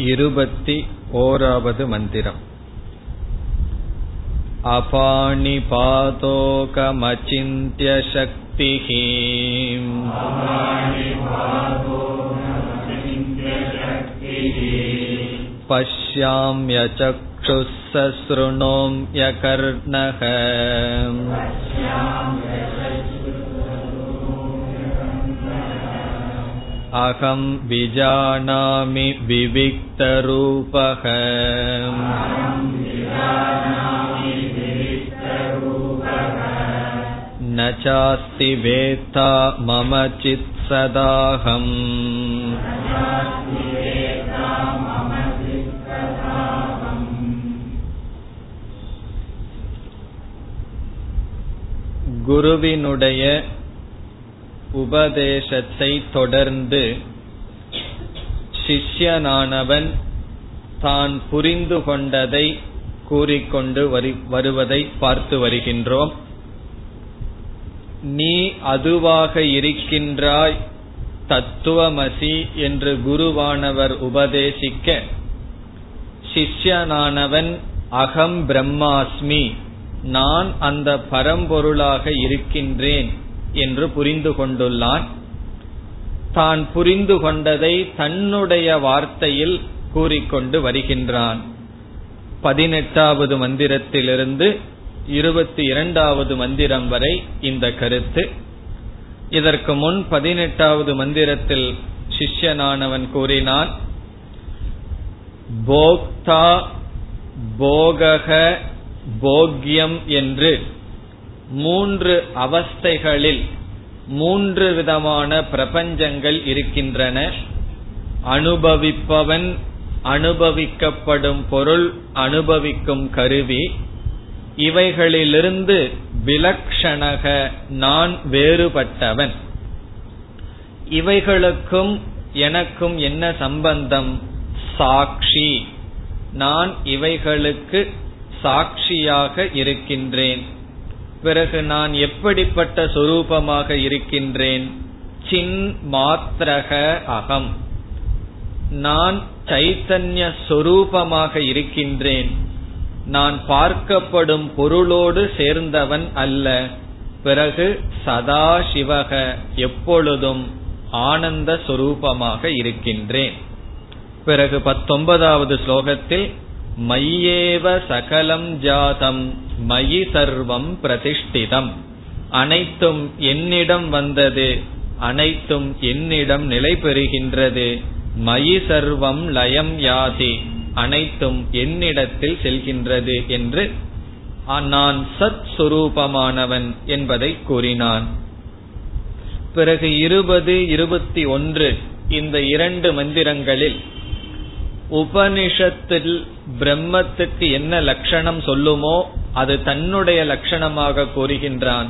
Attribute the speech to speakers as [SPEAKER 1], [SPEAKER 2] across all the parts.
[SPEAKER 1] இருபति मन्दिरम् अपाणिपातोकमचिन्त्यशक्तिः पश्याम्यचक्षुः सशृणोम्यकर्णः अहं विजानामि विविक्तरूपः न चास्ति वेत्ता मम चित्सदाहम् குருவினுடைய உபதேசத்தை தொடர்ந்து சிஷ்யனானவன் தான் புரிந்து கொண்டதை கூறிக்கொண்டு வருவதை பார்த்து வருகின்றோம். நீ அதுவாக இருக்கின்றாய் தத்துவமசி என்று குருவானவர் உபதேசிக்க சிஷ்யனானவன் அகம் பிரம்மாஸ்மி நான் அந்த பரம்பொருளாக இருக்கின்றேன். என்று புரிந்து கொண்டுள்ளான். தான் புரிந்து கொண்டதை தன்னுடைய வார்த்தையில் கூறிக்கொண்டு வருகின்றான். பதினெட்டாவது மந்திரத்திலிருந்து இருபத்தி இரண்டாவது மந்திரம் வரை இந்த கருத்து. இதற்கு முன் பதினெட்டாவது மந்திரத்தில் சிஷ்யனானவன் கூறினான் போக்தா போகக போக்யம் என்று. மூன்று அவஸ்தைகளில் மூன்று விதமான பிரபஞ்சங்கள் இருக்கின்றன. அனுபவிப்பவன் அனுபவிக்கப்படும் பொருள் அனுபவிக்கும் கருவி. இவைகளிலிருந்து விலக்ஷணக நான் வேறுபட்டவன். இவைகளுக்கும் எனக்கும் என்ன சம்பந்தம்? சாட்சி. நான் இவைகளுக்கு சாட்சியாக இருக்கின்றேன். பிறகு நான் எப்படிப்பட்ட சொரூபமாக இருக்கின்றேன்? சின் மாத்திரக அகம். நான் சைத்தன்ய சொரூபமாக இருக்கின்றேன். நான் பார்க்கப்படும் பொருளோடு சேர்ந்தவன் அல்ல. பிறகு சதா சிவக எப்பொழுதும் ஆனந்த சொரூபமாக இருக்கின்றேன். பிறகு பத்தொன்பதாவது ஸ்லோகத்தில் மையேவ சகலம் ஜாதம் மயி சர்வம் பிரதிஷ்டிதம். அனைத்தும் என்னிடம் வந்தது அனைத்தும் என்னிடம் நிலை பெறுகின்றது. மயி சர்வம் லயம் யாதி அனைத்தும் என்னிடத்தில் செல்கின்றது என்று நான் சத் சுரூபமானவன் என்பதை கூறினான். பிறகு இருபது இருபத்தி ஒன்று இந்த இரண்டு மந்திரங்களில் உபனிஷத்தில் பிரம்மத்துக்கு என்ன லட்சணம் சொல்லுமோ அது தன்னுடைய லட்சணமாக கூறுகின்றான்.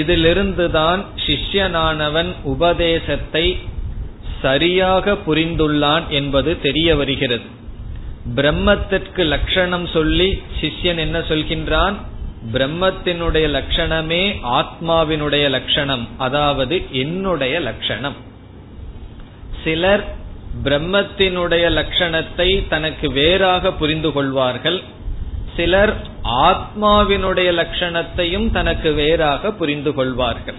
[SPEAKER 1] இதிலிருந்துதான் சிஷ்யனானவன் உபதேசத்தை சரியாக புரிந்துள்ளான் என்பது தெரிய வருகிறது. பிரம்மத்திற்கு லட்சணம் சொல்லி சிஷ்யன் என்ன சொல்கின்றான்? பிரம்மத்தினுடைய லட்சணமே ஆத்மாவினுடைய லட்சணம் அதாவது என்னுடைய லட்சணம். சிலர் பிரம்மத்தினுடைய லட்சணத்தை தனக்கு வேறாக புரிந்து கொள்வார்கள். சிலர் ஆத்மாவினுடைய லட்சணத்தையும் தனக்கு வேறாக புரிந்து கொள்வார்கள்.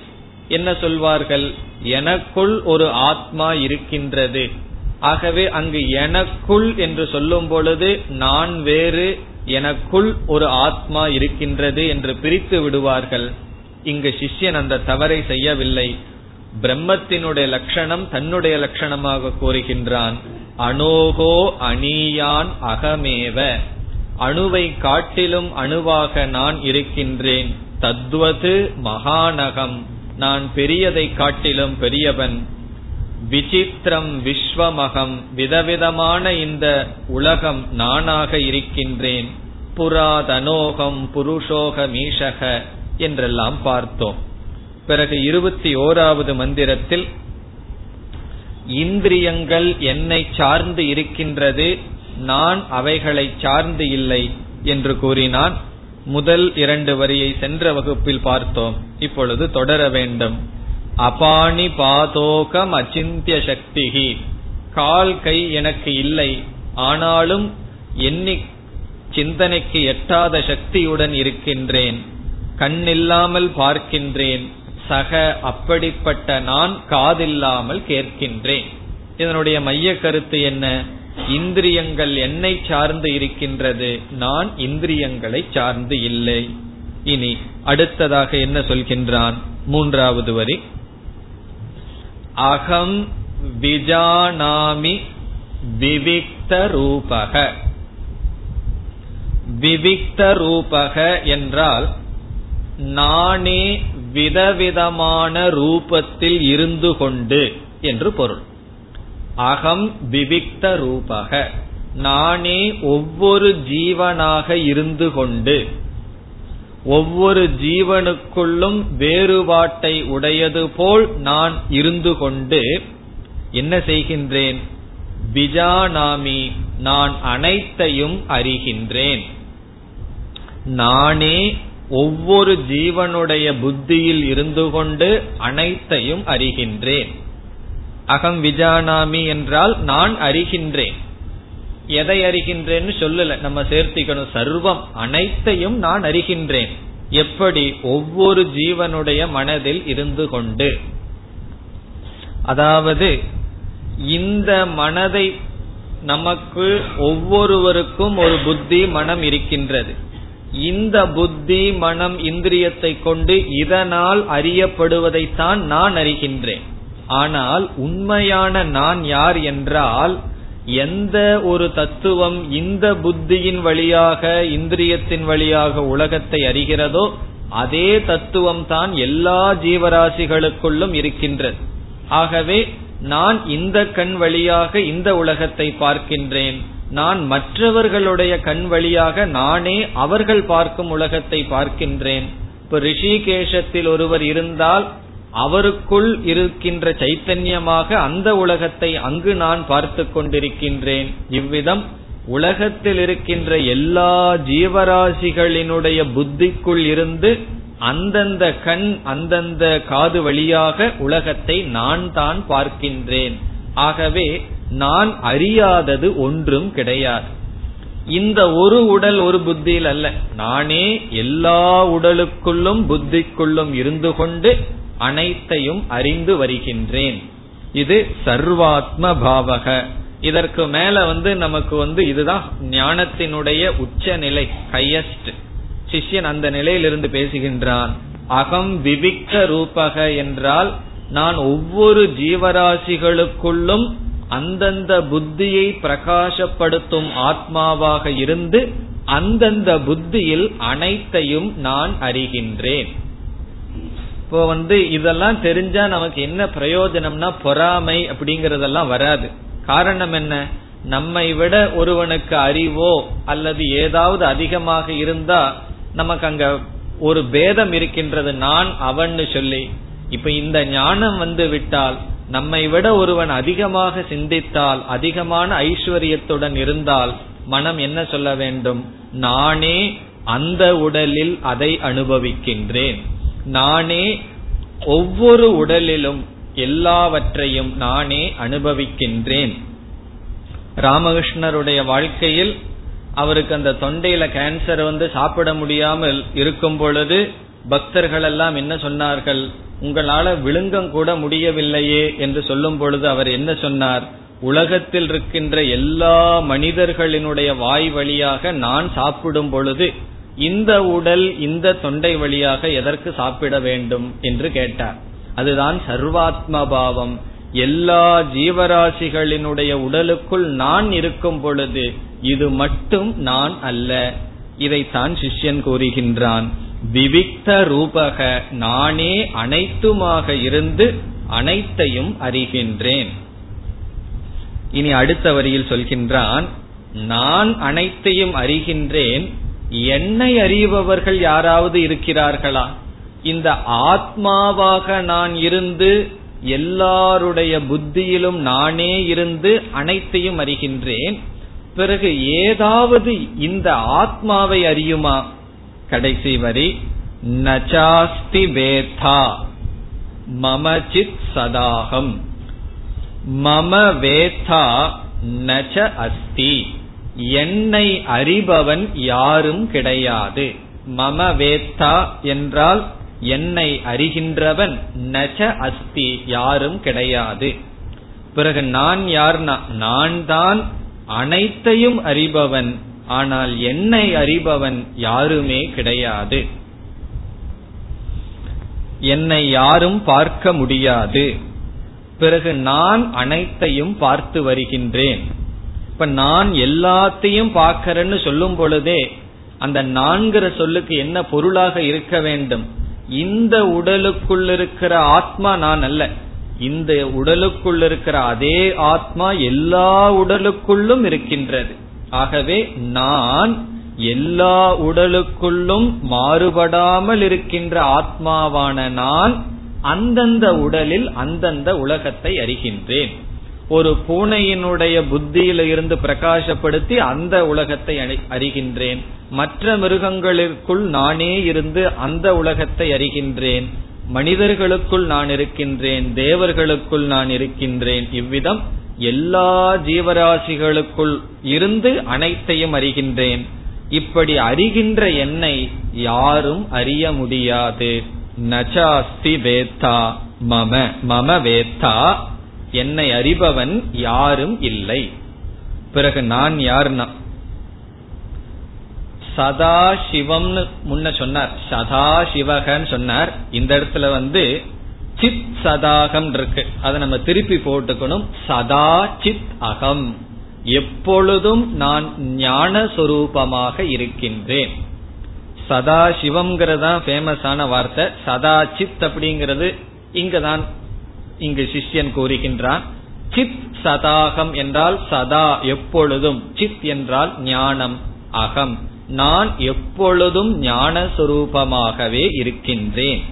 [SPEAKER 1] என்ன சொல்வார்கள்? எனக்குள் ஒரு ஆத்மா இருக்கின்றது. ஆகவே அங்கு எனக்குள் என்று சொல்லும் பொழுது நான் வேறு எனக்குள் ஒரு ஆத்மா இருக்கின்றது என்று பிரித்து விடுவார்கள். இங்கு சிஷ்யன் அந்த தவறை செய்யவில்லை. பிரம்மத்தினுடைய லட்சணம் தன்னுடைய லட்சணமாக கூறுகின்றான். அனோகோ அணியான் அகமேவ. அணுவை காட்டிலும் அணுவாக நான் இருக்கின்றேன். தத்வது மகாநகம் நான் பெரியதை காட்டிலும் பெரியவன். விசித்திரம் விஸ்வமகம். விதவிதமான இந்த உலகம் நானாக இருக்கின்றேன். புராதனோகம் புருஷோக மீஷக என்றெல்லாம் பார்த்தோம். பிறகு இருபத்தி ஓராவது மந்திரத்தில் இந்திரியங்கள் என்னை சார்ந்து இருக்கின்றது நான் அவைகளை சார்ந்து இல்லை என்று கூறினான். முதல் இரண்டு வரியை சென்ற வகுப்பில் பார்த்தோம். இப்பொழுது தொடர வேண்டும். அபாணி பாதோகம் அச்சிந்திய சக்திகி கால் கை எனக்கு இல்லை. ஆனாலும் எண்ணி சிந்தனைக்கு எட்டாத சக்தியுடன் இருக்கின்றேன். கண்ணில்லாமல் பார்க்கின்றேன். சக அப்படிப்பட்ட நான் காதில்லாமல் கேட்கின்றேன். இதனுடைய மைய கருத்து என்ன? இந்திரியங்கள் என்னை சார்ந்து இருக்கின்றது நான் இந்திரியங்களை சார்ந்து இல்லை. இனி அடுத்ததாக என்ன சொல்கின்றான்? மூன்றாவது வரி. அகம் விஜானாமி விவிக்த ரூபக விவிக்த ரூபக என்றால் நானே விதவிதமான ரூபத்தில் இருந்து கொண்டு என்று பொருள். அகம் விவிக்த ரூபக. நானே ஒவ்வொரு ஜீவனாக இருந்து கொண்டு ஒவ்வொரு ஜீவனுக்குள்ளும் வேறுபாட்டை உடையது போல் நான் இருந்து கொண்டு என்ன செய்கின்றேன்? பிஜானாமி நான் அனைத்தையும் அறிகின்றேன். நானே ஒவ்வொரு ஜீவனுடைய புத்தியில் இருந்து கொண்டு அனைத்தையும் அறிகின்றேன். அகம் விஜானாமி என்றால் நான் அறிகின்றேன். எதை அறிகின்றேன்னு சொல்லல. நம்ம சேர்த்திக்கணும். சர்வம் அனைத்தையும் நான் அறிகின்றேன். எப்படி? ஒவ்வொரு ஜீவனுடைய மனதில் இருந்து கொண்டு. அதாவது இந்த மனதை நமக்கு ஒவ்வொருவருக்கும் ஒரு புத்தி மனம் இருக்கின்றது. இந்த புத்தி மனம் இந்திரியத்தை கொண்டு இதனால் அறியப்படுவதைத்தான் நான் அறிகின்றேன். ஆனால் உண்மையான நான் யார் என்றால் எந்த ஒரு தத்துவம் இந்த புத்தியின் வழியாக இந்திரியத்தின் வழியாக உலகத்தை அறிகிறதோ அதே தத்துவம் தான் எல்லா ஜீவராசிகளுக்குள்ளும் இருக்கின்றது. ஆகவே நான் இந்த கண் வழியாக இந்த உலகத்தை பார்க்கின்றேன். நான் மற்றவர்களுடைய கண் வழியாக நானே அவர்கள் பார்க்கும் உலகத்தை பார்க்கின்றேன். இப்ப ரிஷிகேஷத்தில் ஒருவர் இருந்தால் அவருக்குள் இருக்கின்ற சைத்தன்யமாக அந்த உலகத்தை அங்கு நான் பார்த்து கொண்டிருக்கின்றேன். இவ்விதம் உலகத்தில் இருக்கின்ற எல்லா ஜீவராசிகளினுடைய புத்திக்குள் இருந்து அந்தந்த கண் அந்தந்த காது வழியாக உலகத்தை நான் தான் பார்க்கின்றேன். ஆகவே நான் அறியாதது ஒன்றும் கிடையாது. இந்த ஒரு உடல் ஒரு புத்தியில் அல்ல. நானே எல்லா உடலுக்குள்ளும் புத்திக்குள்ளும் இருந்து கொண்டு அனைத்தையும் அறிந்து வருகின்றேன். இது சர்வாத்ம பாவக. இதற்கு மேல வந்து நமக்கு வந்து இதுதான் ஞானத்தினுடைய உச்ச நிலை ஹையஸ்ட் சிஷ்யன் அந்த நிலையிலிருந்து பேசுகின்றான் அகம் விவிக்க ரூபக என்றால் நான் ஒவ்வொரு ஜீவராசிகளுக்குள்ளும் அந்தந்த புத்தியை பிரகாசப்படுத்தும் ஆத்மாவாக இருந்து அந்தந்த புத்தியில் அனைத்தையும் நான் அறிகின்றேன். இப்போ வந்து இதெல்லாம் தெரிஞ்சா நமக்கு என்ன பிரயோஜனம்னா பொறாமை அப்படிங்கறதெல்லாம் வராது. காரணம் என்ன? நம்மை விட ஒருவனுக்கு அறிவோ அல்லது ஏதாவது அதிகமாக இருந்தா நமக்கு அங்க ஒரு பேதம் இருக்கின்றது நான் அவன்னு சொல்லி. இப்ப இந்த ஞானம் வந்து விட்டால் நம்மை விட ஒருவன் அதிகமாக சிந்தித்தால் அதிகமான ஐஸ்வர்யத்துடன் இருந்தால் மனம் என்ன சொல்ல வேண்டும்? நானே அந்த உடலில் அதை அனுபவிக்கின்றேன். நானே ஒவ்வொரு உடலிலும் எல்லாவற்றையும் நானே அனுபவிக்கின்றேன். ராமகிருஷ்ணருடைய வாழ்க்கையில் அவருக்கு அந்த தொண்டையில கேன்சர் வந்து சாப்பிட முடியாமல் இருக்கும் பொழுது பக்தர்கள் எல்லாம் என்ன சொன்னார்கள்? உங்களால விழுங்கம் கூட முடியவில்லையே என்று சொல்லும் பொழுது அவர் என்ன சொன்னார்? உலகத்தில் இருக்கின்ற எல்லா மனிதர்களினுடைய வாய் வழியாக நான் சாப்பிடும் பொழுது இந்த உடல் இந்த தொண்டை வழியாக எதற்கு சாப்பிட வேண்டும் என்று கேட்டார். அதுதான் சர்வாத்ம பாவம். எல்லா ஜீவராசிகளினுடைய உடலுக்குள் நான் இருக்கும் பொழுது இது மட்டும் நான் அல்ல. இதைத்தான் சிஷ்யன் கூறுகின்றான். விவிக்த ரூபக நானே அனைத்துமாக இருந்து அனைத்தையும் அறிகின்றேன். இனி அடுத்த வரியில் சொல்கின்றான் நான் அனைத்தையும் அறிகின்றேன் என்னை அறிபவர்கள் யாராவது இருக்கிறார்களா? இந்த ஆத்மாவாக நான் இருந்து எல்லாருடைய புத்தியிலும் நானே இருந்து அனைத்தையும் அறிகின்றேன். பிறகு ஏதாவது இந்த ஆத்மாவை அறியுமா? கடைசி வரி நச்சாஸ்தி வேதா மம சித் சதாகம் மம வேதா நச்ச அஸ்தி. என்னை அறிபவன் யாரும் கிடையாது. மம வேத்தா என்றால் என்னை அறிகின்றவன் நச்ச அஸ்தி யாரும் கிடையாது. பிறகு நான் யார்னா? நான் தான் அனைத்தையும் அறிபவன் ஆனால் என்னை அறிபவன் யாருமே கிடையாது. என்னை யாரும் பார்க்க முடியாது. பிறகு நான் அனைத்தையும் பார்த்து வருகின்றேன். இப்ப நான் எல்லாத்தையும் பார்க்கிறேன்னு சொல்லும் பொழுதே அந்த நான்கிற சொல்லுக்கு என்ன பொருளாக இருக்க வேண்டும்? இந்த உடலுக்குள் இருக்கிற ஆத்மா நான் அல்ல. இந்த உடலுக்குள் இருக்கிற அதே ஆத்மா எல்லா உடலுக்குள்ளும் இருக்கின்றது. ஆகவே நான் எல்லா உடலுக்குள்ளும் மாறுபடாமல் இருக்கின்ற ஆத்மாவான நான் அந்தந்த உடலில் அந்தந்த உலகத்தை அறிகின்றேன். ஒரு பூனையினுடைய புத்தியில இருந்து பிரகாசப்படுத்தி அந்த உலகத்தை அறிகின்றேன். மற்ற மிருகங்களுக்குள் நானே இருந்து அந்த உலகத்தை அறிகின்றேன். மனிதர்களுக்குள் நான் இருக்கின்றேன் தேவர்களுக்குள் நான் இருக்கின்றேன். இவ்விதம் எல்லா ஜீவராசிகளுக்குள் இருந்து அனைத்தையும் அறிகின்றேன். இப்படி அறிகின்ற என்னை யாரும் அறிய முடியாது. நச்சாஸ்தி வேத்தா மம மம வேத்தா என்னை அறிபவன் யாரும் இல்லை. பிறகு நான் யாருன்னா? சதா சிவம்னு முன்ன சொன்னார். சதா சிவகன்னு சொன்னார். இந்த இடத்துல வந்து சித் சதாகம் இருக்கு. அதை நம்ம திருப்பி போட்டுக்கணும். சதா சித் அகம். எப்பொழுதும் நான் ஞான சொரூபமாக இருக்கின்றேன். சதா சிவம்ங்கிறதா ஃபேமஸான வார்த்தை. சதா சித் அப்படிங்கிறது இங்கதான் இங்கு சிஷ்யன் கூறுகின்றான் சித் சதாகம் என்றால் சதா எப்பொழுதும் சித் என்றால் ஞானம் அகம். நான் எப்பொழுதும் ஞான சுரூபமாகவே இருக்கின்றேன்.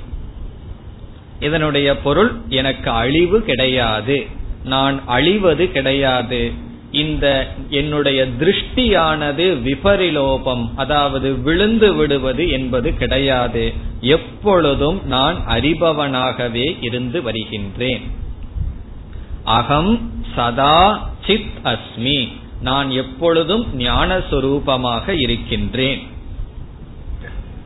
[SPEAKER 1] இதனுடைய பொருள் எனக்கு அழிவு கிடையாது. நான் அழிவது கிடையாது. இந்த என்னுடைய திருஷ்டியானது விபரிலோபம் அதாவது விழுந்து விடுவது என்பது கிடையாது. எப்பொழுதும் நான் அறிபவனாகவே இருந்து வருகின்றேன். அகம் சதா சித் அஸ்மி. நான் எப்பொழுதும் ஞானஸ்வரூபமாக இருக்கின்றேன்.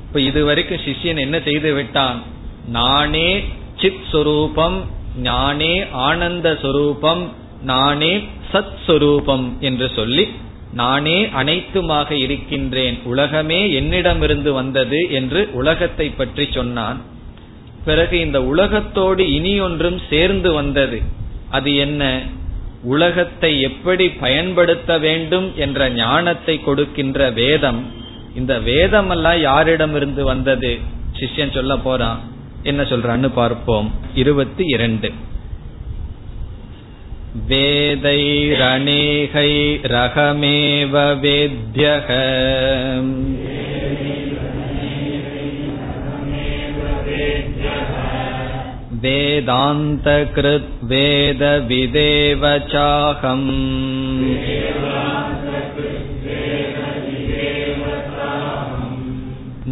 [SPEAKER 1] இப்ப இதுவரைக்கும் சிஷ்யன் என்ன செய்து விட்டான்? நானே சித் சுரூபம் நானே ஆனந்த சுரூபம் நானே சத் சொரூபம் என்று சொல்லி நானே அனைத்துமாக இருக்கின்றேன் உலகமே என்னிடமிருந்து வந்தது என்று உலகத்தை பற்றி சொன்னான். பிறகு இந்த உலகத்தோடு இனி ஒன்றும் சேர்ந்து வந்தது. அது என்ன? உலகத்தை எப்படி பயன்படுத்த வேண்டும் என்ற ஞானத்தை கொடுக்கின்ற வேதம். இந்த வேதம் எல்லாம் யாரிடமிருந்து வந்தது? சிஷ்யன் சொல்ல போறான். என்ன சொல்றான்னு பார்ப்போம். இருபத்தி இரண்டு. वेदैरनेहैरहमेव वेद्यः वेदान्तकृत् वेदविदेव चाहम्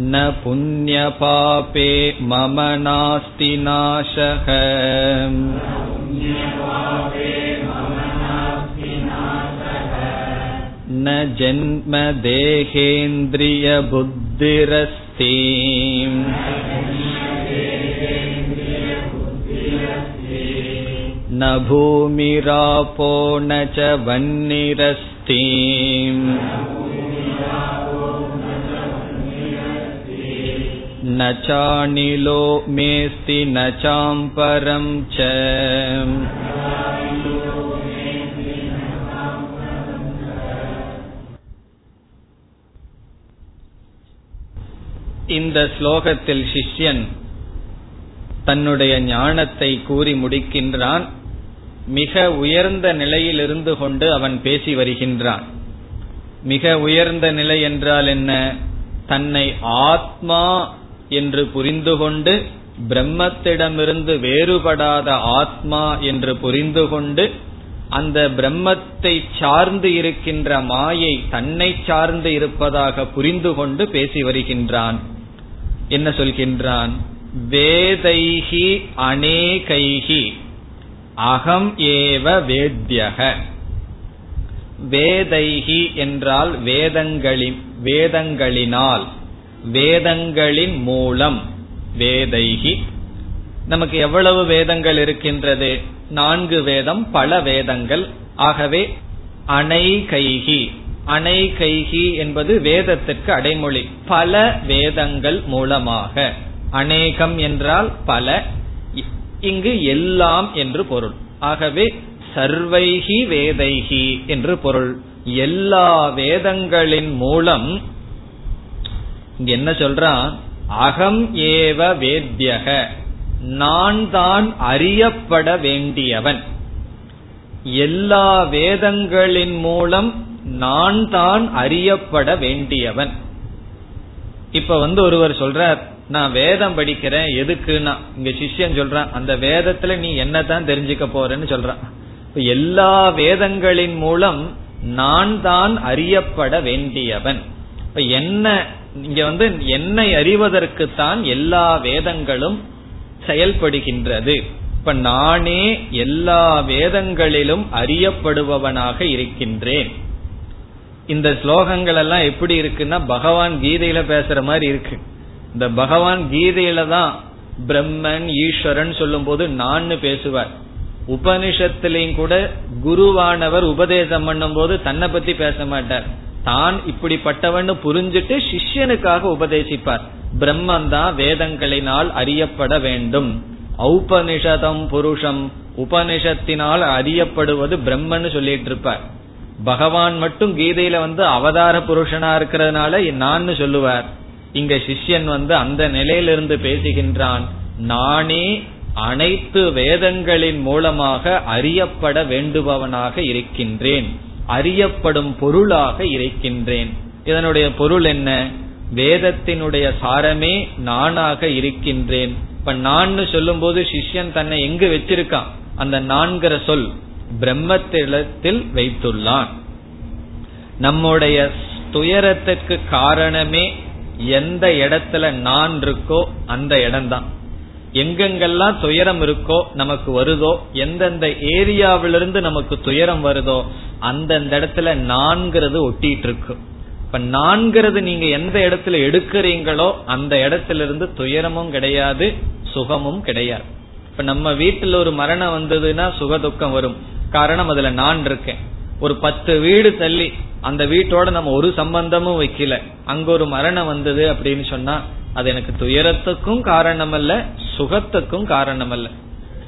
[SPEAKER 1] न पुण्यपापे मम नास्ति नाशः न जन्म देहेन्द्रियबुद्धिरस्ति न भूमिरापो न च वह्निरस्ति न चानिलो मेऽस्ति न चाम्परं च இந்த ஸ்லோகத்தில் சிஷ்யன் தன்னுடைய ஞானத்தை கூறி முடிக்கின்றான் மிக உயர்ந்த நிலையில் இருந்து கொண்டு அவன் பேசி வருகின்றான் மிக உயர்ந்த நிலை என்றால் என்ன தன்னை ஆத்மா என்று புரிந்து கொண்டு பிரம்மத்திடமிருந்து வேறுபடாத ஆத்மா என்று புரிந்து கொண்டு அந்த பிரம்மத்தை சார்ந்து இருக்கின்ற மாயை தன்னை சார்ந்து இருப்பதாக புரிந்து கொண்டு பேசி வருகின்றான். என்ன சொல்கின்றான்? வேதைகி அநேகைகி அகம் ஏவ வேத்யக. வேதைகி என்றால் வேதங்களின் வேதங்களினால். வேதங்களின் மூலம் வேதைகி. நமக்கு எவ்வளவு வேதங்கள் இருக்கின்றது? நான்கு வேதம் பல வேதங்கள். ஆகவே அணைகைகி. அணைகைகி என்பது வேதத்திற்கு அடைமொழி. பல வேதங்கள் மூலமாக. அநேகம் என்றால் பல. இங்கு எல்லாம் என்று பொருள். ஆகவே சர்வைகி வேதைகி என்று பொருள். எல்லா வேதங்களின் மூலம் இங்க என்ன சொல்றான்? அகம் ஏவ வேத்யக. நான் தான் அறியப்பட வேண்டியவன். எல்லா வேதங்களின் மூலம் நான் தான் அறியப்பட வேண்டியவன். இப்ப வந்து ஒருவர் சொல்றார் நான் வேதம் படிக்கிறேன் எதுக்குன்னா? இங்க சிஷ்யன் சொல்றான் அந்த வேதத்துல நீ என்னதான் தெரிஞ்சுக்க போறேன்னு சொல்றான். எல்லா வேதங்களின் மூலம் நான் தான் அறியப்பட வேண்டியவன். இப்ப என்ன இங்க வந்து என்னை அறிவதற்குத்தான் எல்லா வேதங்களும் செயல்படுகின்றது. இப்ப நானே எல்லா வேதங்களிலும் அறியப்படுபவனாக இருக்கின்றேன். இந்த ஸ்லோகங்கள் எல்லாம் எப்படி இருக்குன்னா பகவான் கீதையில பேசுற மாதிரி இருக்கு. இந்த பகவான் கீதையில தான் பிரம்மன் ஈஸ்வரன் சொல்லும் போது நான் பேசுவார். உபனிஷத்திலையும் கூட குருவானவர் உபதேசம் பண்ணும் போது தன்னை பத்தி பேச மாட்டார். தான் இப்படிப்பட்டவன் புரிஞ்சிட்டு சிஷ்யனுக்காக உபதேசிப்பார். பிரம்மன் தான் வேதங்களினால் அறியப்பட வேண்டும். ஔபனிஷதம் புருஷம் உபனிஷத்தினால் அறியப்படுவது பிரம்மன்னு சொல்லிட்டு இருப்பார் பகவான் மட்டும் கீதையில வந்து அவதார புருஷனா இருக்கிறதுனால நான் சொல்லுவார். இங்க சிஷ்யன் வந்து அந்த நிலையிலிருந்து பேசுகின்றான். நானே அனைத்து வேதங்களின் மூலமாக அறியப்பட வேண்டுபவனாக இருக்கின்றேன். அறியப்படும் பொருளாக இருக்கின்றேன். இதனுடைய பொருள் என்ன? வேதத்தினுடைய சாரமே நானாக இருக்கின்றேன். இப்ப நான் சொல்லும் போது சிஷ்யன் தன்னை எங்கு வச்சிருக்கான்? அந்த நான்கிற சொல் பிரம்மத்திடத்தில் வைத்துள்ளான். நம்முடைய துயரத்திற்கு காரணமே எந்த இடத்துல நான் இருக்கோ அந்த இடம்தான். எங்கெங்கெல்லாம் துயரம் இருக்கோ நமக்கு வருதோ எந்தெந்த ஏரியாவிலிருந்து நமக்கு துயரம் வருதோ அந்தந்த இடத்துல நான்கிறது ஒட்டிட்டு இருக்கு இப்ப நான்கிறது நீங்க எந்த இடத்துல எடுக்கிறீங்களோ அந்த இடத்துல இருந்து துயரமும் கிடையாது சுகமும் கிடையாது. இப்ப நம்ம வீட்டுல ஒரு மரணம் வந்ததுன்னா சுக துக்கம் வரும். காரணம் அதுல நான் இருக்கேன். ஒரு பத்து வீடு தள்ளி அந்த வீட்டோட நம்ம ஒரு சம்பந்தமும் வைக்கல. அங்க ஒரு மரணம் வந்தது அப்படின்னு சொன்னா அது எனக்கு துயரத்துக்கும் காரணம் அல்ல சுகத்துக்கும் காரணம் அல்ல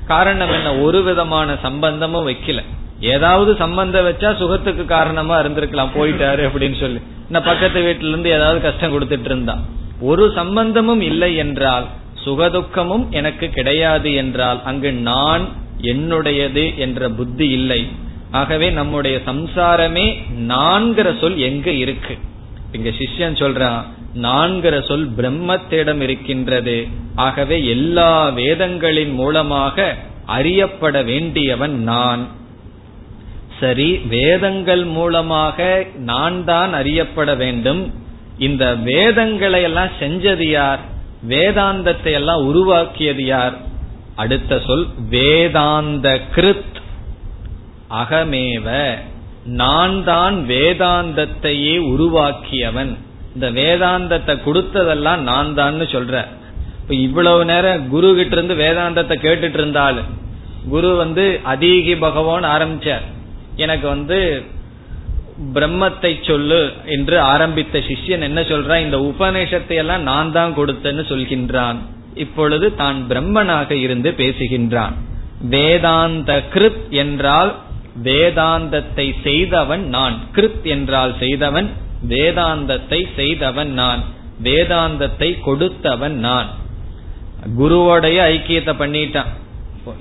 [SPEAKER 1] காரணம் என்ன? ஒரு விதமான சம்பந்தமும் வைக்கல. ஏதாவது சம்பந்தம் வச்சா சுகத்துக்கு காரணமா இருந்திருக்கலாம் போயிட்டாரு அப்படின்னு சொல்லி. நான் பக்கத்து வீட்டுல இருந்து ஏதாவது கஷ்டம் கொடுத்துட்டு இருந்தா. ஒரு சம்பந்தமும் இல்லை என்றால் சுகதுக்கமும் எனக்கு கிடையாது என்றால் அங்கு நான் என்னுடையது என்ற புத்தி இல்லை. ஆகவே நம்முடைய சம்சாரமே நான்கிற சொல் எங்க இருக்கு? இங்க சிஷ்யன் சொல்றான் நான்கிற சொல் பிரம்மத்திடம் இருக்கின்றது. ஆகவே எல்லா வேதங்களின் மூலமாக அறியப்பட வேண்டியவன் நான். சரி வேதங்கள் மூலமாக நான் தான் அறியப்பட வேண்டும். இந்த வேதங்களை எல்லாம் செஞ்சது யார்? வேதாந்தத்தை எல்லாம் உருவாக்கியது யார்? அடுத்த சொல் வேதாந்த கிருத். அகமேவ நான் தான் வேதாந்தத்தையே உருவாக்கியவன். இந்த வேதாந்தத்தை கொடுத்ததெல்லாம் நான் தான் சொல்ற. இப்ப இவ்வளவு நேரம் குரு கிட்ட இருந்து வேதாந்தத்தை கேட்டுட்டு இருந்தாலும் குரு வந்து அதீகி பகவான் ஆரம்பிச்சார். எனக்கு வந்து பிரம்மத்தை சொல்லு என்று ஆரம்பித்த சிஷ்யன் என்ன சொல்றான்? இந்த உபநேஷத்தை எல்லாம் நான் தான் கொடுத்தேன்னு சொல்கின்றான். இப்பொழுது தான் பிரம்மனாக இருந்து பேசுகின்றான். வேதாந்த கிருத் என்றால் வேதாந்தத்தை செய்தவன் நான். கிருத் என்றால் செய்தவன் வேதாந்தத்தை செய்தவன் நான். வேதாந்தத்தை கொடுத்தவன் நான். குருவோடைய ஐக்கியத்தை பண்ணிட்டான்.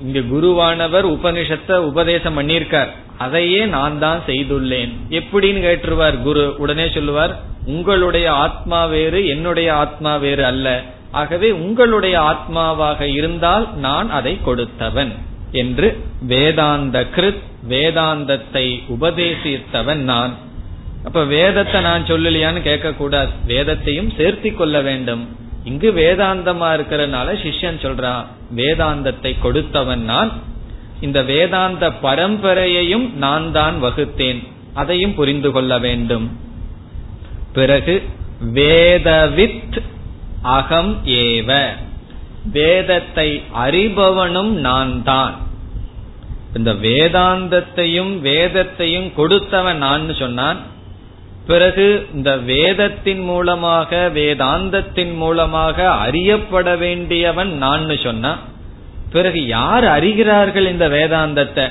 [SPEAKER 1] இங்க குருவானவர் உபனிஷத்தை உபதேசம் பண்ணியிருக்கார். அதையே நான் தான் செய்துள்ளேன். எப்படின்னு கேட்டுருவார் குரு. உடனே சொல்லுவார் உங்களுடைய ஆத்மா வேறு என்னுடைய ஆத்மா வேறு அல்ல. ஆகவே உங்களுடைய ஆத்மாவாக இருந்தால் நான் அதை கொடுத்தவன். என்று வேதாந்த கிருத் வேதாந்தத்தை உபதேசித்தவன் நான். அப்ப வேதத்தை நான் சொல்லலையான்னு கேட்க கூடாது வேதத்தையும் சேர்த்தி கொள்ள வேண்டும். இங்கு வேதாந்தமா இருக்கிறதுனால சிஷ்யன் சொல்றான் வேதாந்தத்தை கொடுத்தவன் நான். இந்த வேதாந்த பரம்பரையையும் நான் தான் வகுத்தேன். அதையும் புரிந்து கொள்ள வேண்டும். பிறகு வேதவித் அகம் ஏவ. வேதத்தை அறிபவனும் நான் தான். இந்த வேதாந்தத்தையும் வேதத்தையும் கொடுத்தவன் நான் சொன்னான். பிறகு இந்த வேதத்தின் மூலமாக வேதாந்தத்தின் மூலமாக அறியப்பட வேண்டியவன் நான் சொன்னான். பிறகு யார் அறிகிறார்கள் இந்த வேதாந்தத்தை?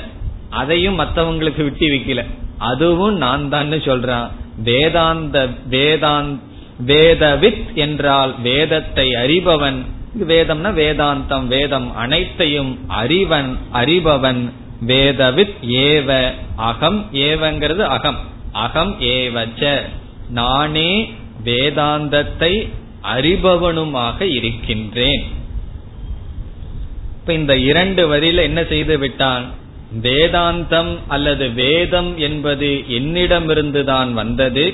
[SPEAKER 1] அதையும் மற்றவங்களுக்கு விட்டு வைக்கல. அதுவும் நான் தான் சொல்றான். வேதாந்த வேதாந்த் வேதவித் என்றால் வேதத்தை அறிபவன். வேதம்னா வேதாந்தம் வேதம் அனைத்தையும் அறிவன் அறிபவன். வேதவித் ஏவ அகம் ஏவங்கிறது அகம். அகம் ஏவச்ச. நானே வேதாந்தத்தை அறிபவனுமாக இருக்கின்றேன். இப்ப இந்த இரண்டு வரியில என்ன செய்து விட்டான்? வேதாந்தம் அல்லது வேதம் என்பது என்னிடமிருந்துதான் வந்தது.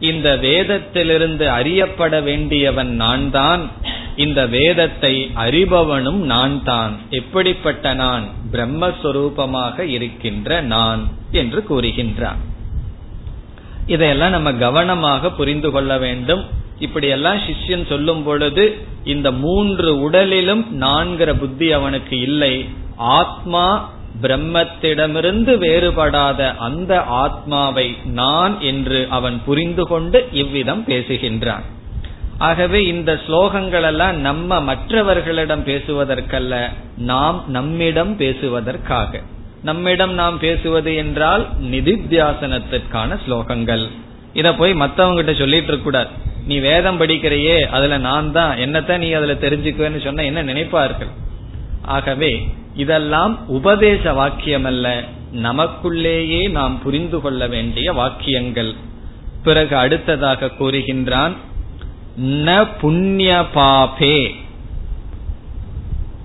[SPEAKER 1] இந்த வேதத்திலிருந்து அறியப்பட வேண்டியவன் நான் தான் இந்த வேதத்தை அறிபவனும் நான் தான் எப்படிப்பட்ட நான்? பிரம்மஸ்வரூபமாக இருக்கின்ற நான் என்று கூறுகின்றான். இதையெல்லாம் நம்ம கவனமாக புரிந்து கொள்ள வேண்டும். இப்படியெல்லாம் சிஷ்யன் சொல்லும் பொழுது இந்த மூன்று உடலிலும் நான்கிற புத்தி அவனுக்கு இல்லை. ஆத்மா பிரம்மத்திடமிருந்து வேறுபடாத அந்த ஆத்மாவை நான் என்று அவன் புரிந்து கொண்டு இவ்விதம் பேசுகின்றான். ஆகவே இந்த ஸ்லோகங்கள் எல்லாம் நம்ம மற்றவர்களிடம் பேசுவதற்கல்ல நாம் நம்மிடம் பேசுவதற்காக. நம்மிடம் நாம் பேசுவது என்றால் நிதித்தியாசனத்திற்கான ஸ்லோகங்கள். இத போய் மத்தவங்கிட்ட சொல்லிட்டு இருக்க கூடாது. நீ வேதம் படிக்கிறையே அதுல நான் தான். என்னத்தான் நீ அதுல தெரிஞ்சுக்குவேன்னு சொன்ன என்ன நினைப்பார்கள்? ஆகவே இதெல்லாம் உபதேச வாக்கியம் அல்ல நமக்குள்ளேயே நாம் புரிந்து கொள்ள வேண்டிய வாக்கியங்கள். பிறகு அடுத்ததாக கூறுகின்றான் ந புண்ணிய பாபே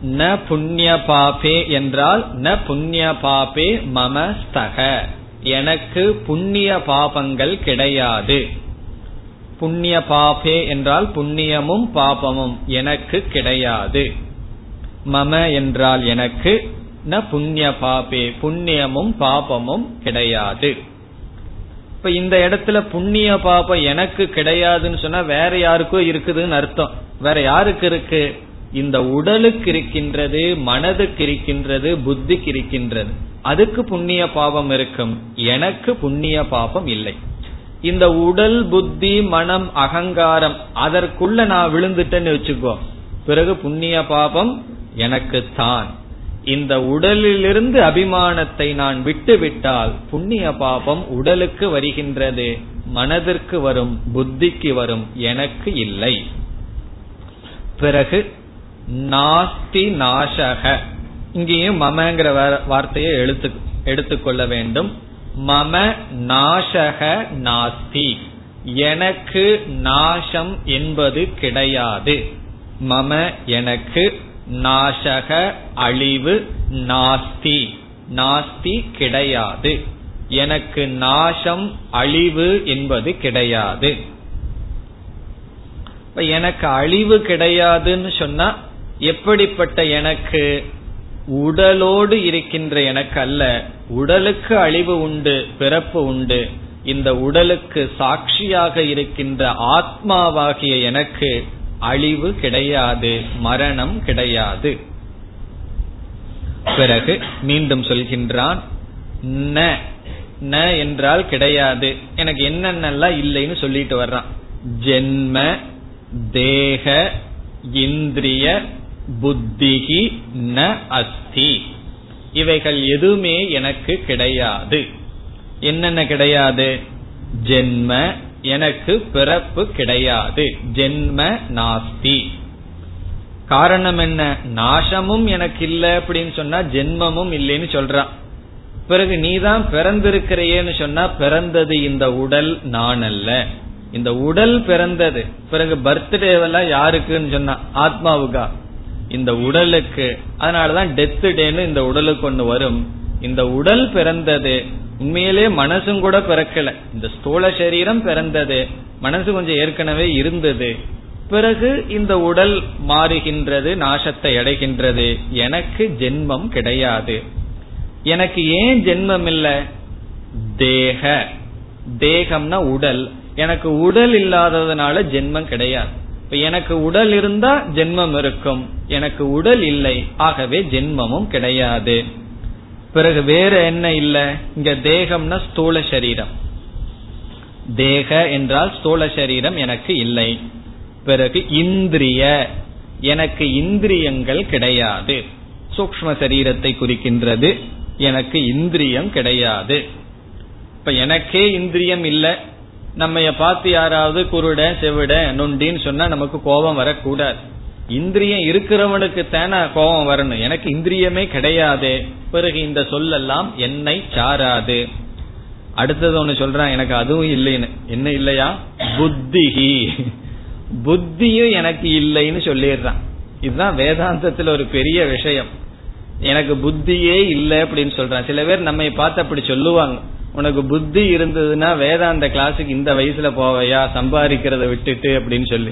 [SPEAKER 1] ந புண்ணிய பாபே என்றால் ந புண்ணிய பாபே மமஸ்தக எனக்கு புண்ணிய பாபங்கள் கிடையாது. புண்ணிய பாபே என்றால் புண்ணியமும் பாபமும் எனக்கு கிடையாது. மம என்றால் எனக்கு ந புண்ணிய பாபே புண்ணியமும் பாபமும் கிடையாது. இப்ப இந்த இடத்துல புண்ணிய பாபம் எனக்கு கிடையாதுன்னு சொன்னா வேற யாருக்கோ இருக்குதுன்னு அர்த்தம். வேற யாருக்கு இருக்கு? இந்த உடலுக்கு இருக்கின்றது மனதுக்கு இருக்கின்றது புத்திக்கு இருக்கின்றது. அதுக்கு புண்ணிய பாபம் இருக்கும். எனக்கு புண்ணிய பாபம் இல்லை. இந்த உடல் புத்தி மனம் அகங்காரம் அதற்குள்ள நான் விழுந்துட்டேன்னு வச்சுக்கோ. பிறகு புண்ணிய பாபம் எனக்கு தான். இந்த உடலிலிருந்து அபிமானத்தை நான் விட்டுவிட்டால் புண்ணிய பாபம் உடலுக்கு வருகின்றது மனதிற்கு வரும் புத்திக்கு வரும் எனக்கு இல்லை. பிறகு நாஸ்தி நாசக. இங்கேயும் மமங்கிற வார்த்தையை எழுத்து எடுத்துக்கொள்ள வேண்டும். மம நாசக நாஸ்தி. எனக்கு நாசம் என்பது கிடையாது. மம எனக்கு நாசக அழிவு நாஸ்தி. நாஸ்தி கிடையாது. எனக்கு நாசம் அழிவு என்பது கிடையாது. எனக்கு அழிவு கிடையாதுன்னு சொன்னா எப்படிப்பட்ட எனக்கு? உடலோடு இருக்கின்ற எனக்கு அல்ல. உடலுக்கு அழிவு உண்டு பிறப்பு உண்டு. இந்த உடலுக்கு சாட்சியாக இருக்கின்ற ஆத்மாவாகிய எனக்கு அழிவு கிடையாது மரணம் கிடையாது. பிறகு மீண்டும் சொல்கின்றான் ந ந என்றால் கிடையாது. எனக்கு என்னென்னலாம் இல்லைன்னு சொல்லிட்டு வர்றான். ஜென்ம தேக இந்திரிய புத்திகி ந அஸ்தி. இவைகள் எதுவுமே எனக்கு கிடையாது. என்னென்ன கிடையாது? ஜென்ம எனக்கு பிறப்பு கிடையாது. ஜென்ம நாஸ்தி. காரணம் என்ன? நாசமும் எனக்கு இல்ல அப்படின்னு சொன்னா ஜென்மமும் இல்லைன்னு சொல்றான். பிறகு நீதான் பிறந்திருக்கிறையேன்னு சொன்னா பிறந்தது இந்த உடல் நான் அல்ல இந்த உடல் பிறந்தது. பிறகு பர்த்டேவெல்லாம் யாருக்குன்னு சொன்னா ஆத்மாவுக்கா? இந்த உடலுக்கு. அதனாலதான் டெத்து டேன்னு இந்த உடலுக்கு ஒண்ணு வரும். இந்த உடல் பிறந்தது உண்மையிலே மனசும் கூட பிறக்கல. இந்த ஸ்தூல சரீரம் பிறந்தது. மனசு கொஞ்சம் ஏற்கனவே இருந்தது. பிறகு இந்த உடல் மாறுகின்றது நாசத்தை அடைகின்றது. எனக்கு ஜென்மம் கிடையாது. எனக்கு ஏன் ஜென்மம் இல்ல? தேக. தேகம்னா உடல். எனக்கு உடல் இல்லாததுனால ஜென்மம் கிடையாது. இப்ப எனக்கு உடல் இருந்தா ஜென்மம் இருக்கும். எனக்கு உடல் இல்லை. ஆகவே ஜென்மமும் கிடையாது. பிறகு வேற என்ன இல்ல? இங்க தேகம்னா ஸ்தூல சரீரம். தேக என்றால் ஸ்தூல சரீரம் எனக்கு இல்லை. பிறகு இந்திரிய. எனக்கு இந்திரியங்கள் கிடையாது. சூக்ம சரீரத்தை குறிக்கின்றது. எனக்கு இந்திரியம் கிடையாது. இப்ப எனக்கே இந்திரியம் இல்லை. நம்ம பார்த்து யாராவது குருட செவிட நொண்டின்னு சொன்னா நமக்கு கோபம் வரக்கூடாது. இந்திரியம் இருக்கிறவனுக்கு தானே கோபம் வரணும். எனக்கு இந்திரியமே கிடையாது. பிறகு இந்த சொல்லெல்லாம் என்னை சாராது. அடுத்தது ஒண்ணு சொல்றான் எனக்கு அதுவும் இல்லைன்னு. என்ன இல்லையா? புத்திகி புத்தியும் எனக்கு இல்லைன்னு சொல்லிடுறான். இதுதான் வேதாந்தத்துல ஒரு பெரிய விஷயம். எனக்கு புத்தியே இல்லை அப்படின்னு சொல்றான். சில பேர் நம்மை பார்த்து அப்படி சொல்லுவாங்க. உனக்கு புத்தி இருந்ததுன்னா வேதாந்த கிளாஸுக்கு இந்த வயசுல போவையா? சம்பாதிக்கிறத விட்டுட்டு அப்படின்னு சொல்லி.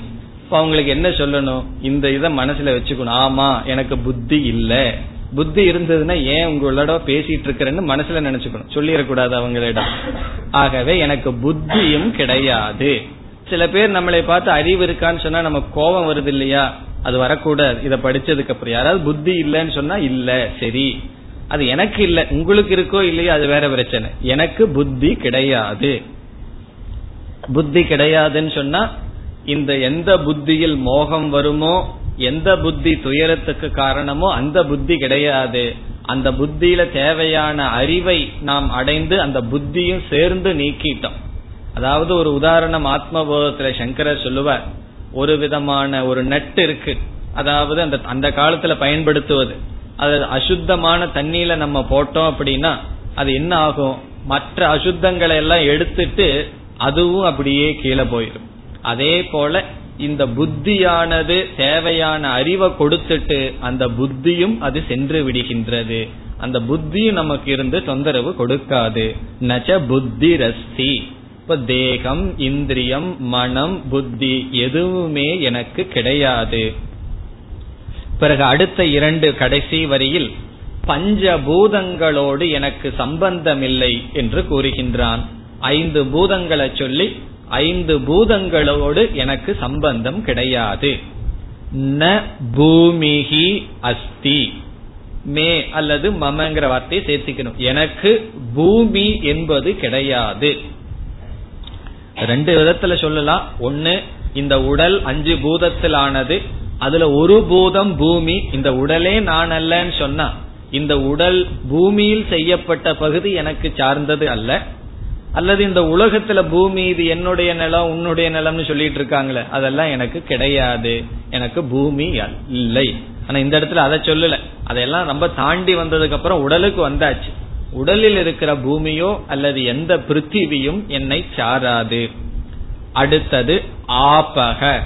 [SPEAKER 1] இப்ப அவங்களுக்கு என்ன சொல்லணும்? இந்த இதை மனசுல வச்சுக்கணும். ஆமா எனக்கு புத்தி இல்ல. புத்தி இருந்ததுன்னா ஏன் உங்களோட பேசிட்டு இருக்கிறேன்னு மனசுல நினைச்சுக்கணும். சொல்லிடக்கூடாது அவங்களிடம். ஆகவே எனக்கு புத்தியும் கிடையாது. சில பேர் நம்மளை பார்த்து அறிவு இருக்கான்னு சொன்னா நமக்கு கோபம் வருது இல்லையா? அது வரக்கூடாது. இதை படிச்சதுக்கு அப்புறம். யாராவது புத்தி இல்லைன்னு சொன்னா இல்ல சரி. அது எனக்கு இல்ல. உங்களுக்கு இருக்கோ இல்லையோ அது வேற பிரச்சனை. எனக்கு புத்தி கிடையாது. புத்தி கிடையாதுன்னு சொன்னா இந்த எந்த புத்தியில் மோகம் வருமோ எந்த புத்தி துயரத்துக்கு காரணமோ அந்த புத்தி கிடையாது. அந்த புத்தியில தேவையான அறிவை நாம் அடைந்து அந்த புத்தியும் சேர்ந்து நீக்கிட்டோம். அதாவது ஒரு உதாரணம் ஆத்மபோதத்துல சங்கரர் சொல்லுவார் ஒரு விதமான ஒரு நட்டு இருக்கு. அதாவது அந்த அந்த காலத்துல பயன்படுத்துவது. அது அசுத்தமான தண்ணியில நம்ம போட்டோம் அப்படின்னா அது என்ன ஆகும்? மற்ற அசுத்தங்களை எல்லாம் எடுத்துட்டு அதுவும் அப்படியே கீழே போயிடும் அதே போல இந்த புத்தியானது தேவையான அறிவை கொடுத்துட்டு அந்த புத்தியும் அது சென்று விடுகின்றது. அந்த புத்தியும் நமக்கு இருந்து தொந்தரவு கொடுக்காது. நச்ச புத்தி ரஸ்தி இப்ப தேகம் இந்திரியம் மனம் புத்தி எதுவுமே எனக்கு கிடையாது. பிறகு அடுத்த இரண்டு கடைசி வரியில் பஞ்சபூதங்களோடு எனக்கு சம்பந்தமில்லை என்று கூறுகின்றான். ஐந்து பூதங்களை சொல்லி ஐந்து பூதங்களோடு எனக்கு சம்பந்தம் கிடையாது. ந பூமிகி அஸ்தி. மே அல்லது மமங்கிற வார்த்தையை சேர்த்துக்கணும். எனக்கு பூமி என்பது கிடையாது. ரெண்டு விதத்துல சொல்லலாம். ஒன்னு இந்த உடல் அஞ்சு பூதத்தில் ஆனது அதுல ஒரு பூதம் பூமி. இந்த உடலே நான் அல்லன்னு சொன்னா இந்த உடல் பூமியில் செய்யப்பட்ட பகுதி எனக்கு சார்ந்தது அல்ல. அல்லது இந்த உலகத்துல பூமி இது என்னுடைய நிலம் உன்னுடைய நிலம்னு சொல்லிட்டு இருக்காங்களே அதெல்லாம் எனக்கு கிடையாது. எனக்கு பூமி இல்லை. ஆனா இந்த இடத்துல அதை சொல்லல. அதெல்லாம் ரொம்ப தாண்டி வந்ததுக்கு அப்புறம் உடலுக்கு வந்தாச்சு. உடலில் இருக்கிற பூமியோ அல்லது எந்த பிருத்திவியும் என்னை சாராது. அடுத்தது ஆபக.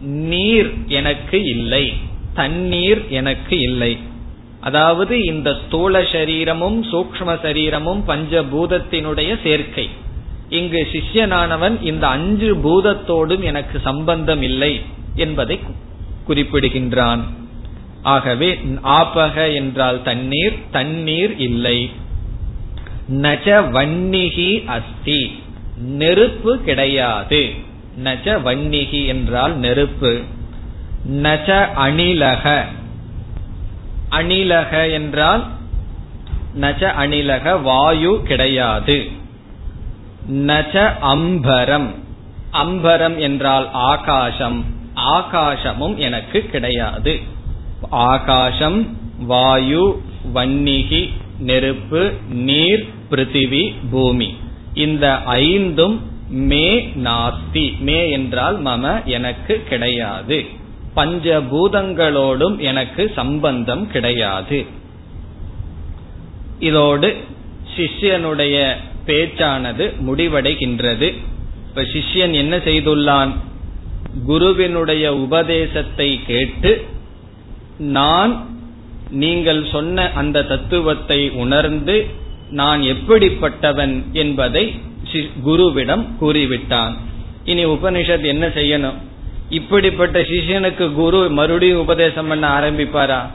[SPEAKER 1] நீர் எனக்கு இல்லை. தண்ணீர் எனக்கு இல்லை. அதாவது இந்த ஸ்தூல சரீரமும் சூக்ம சரீரமும் பஞ்சபூதத்தினுடைய சேர்க்கை. இங்கு சிஷ்யனானவன் இந்த அஞ்சு பூதத்தோடும் எனக்கு சம்பந்தம் இல்லை என்பதை குறிப்பிடுகின்றான். ஆகவே ஆபக என்றால் தண்ணீர் தண்ணீர் இல்லை. நஜ வன்னிகி அஸ்தி நெருப்பு கிடையாது. நஜ வன்னிகி என்றால் நெருப்பு. நஜ அணிலக அணிலக என்றால் நச்ச அணிலக வாயு கிடையாது. நச்ச அம்பரம். அம்பரம் என்றால் ஆகாசம். ஆகாசமும் எனக்கு கிடையாது. ஆகாசம் வாயு வன்னிகி நெருப்பு நீர் பிருத்திவி பூமி. இந்த ஐந்தும் மே நாஸ்தி. மே என்றால் மம எனக்கு கிடையாது. பஞ்சபூதங்களோடும் எனக்கு சம்பந்தம் கிடையாது. இதோடு சிஷ்யனுடைய பேச்சானது முடிவடைகின்றது. இப்ப சிஷ்யன் என்ன செய்துள்ளான்? குருவினுடைய உபதேசத்தை கேட்டு நான் நீங்கள் சொன்ன அந்த தத்துவத்தை உணர்ந்து நான் எப்படிப்பட்டவன் என்பதை குருவிடம் கூறிவிட்டான். இனி உபனிஷத் என்ன செய்யணும்? இப்படிப்பட்ட சிஷியனுக்கு குரு மறுபடியும் உபதேசம் பண்ண ஆரம்பிப்பாரா?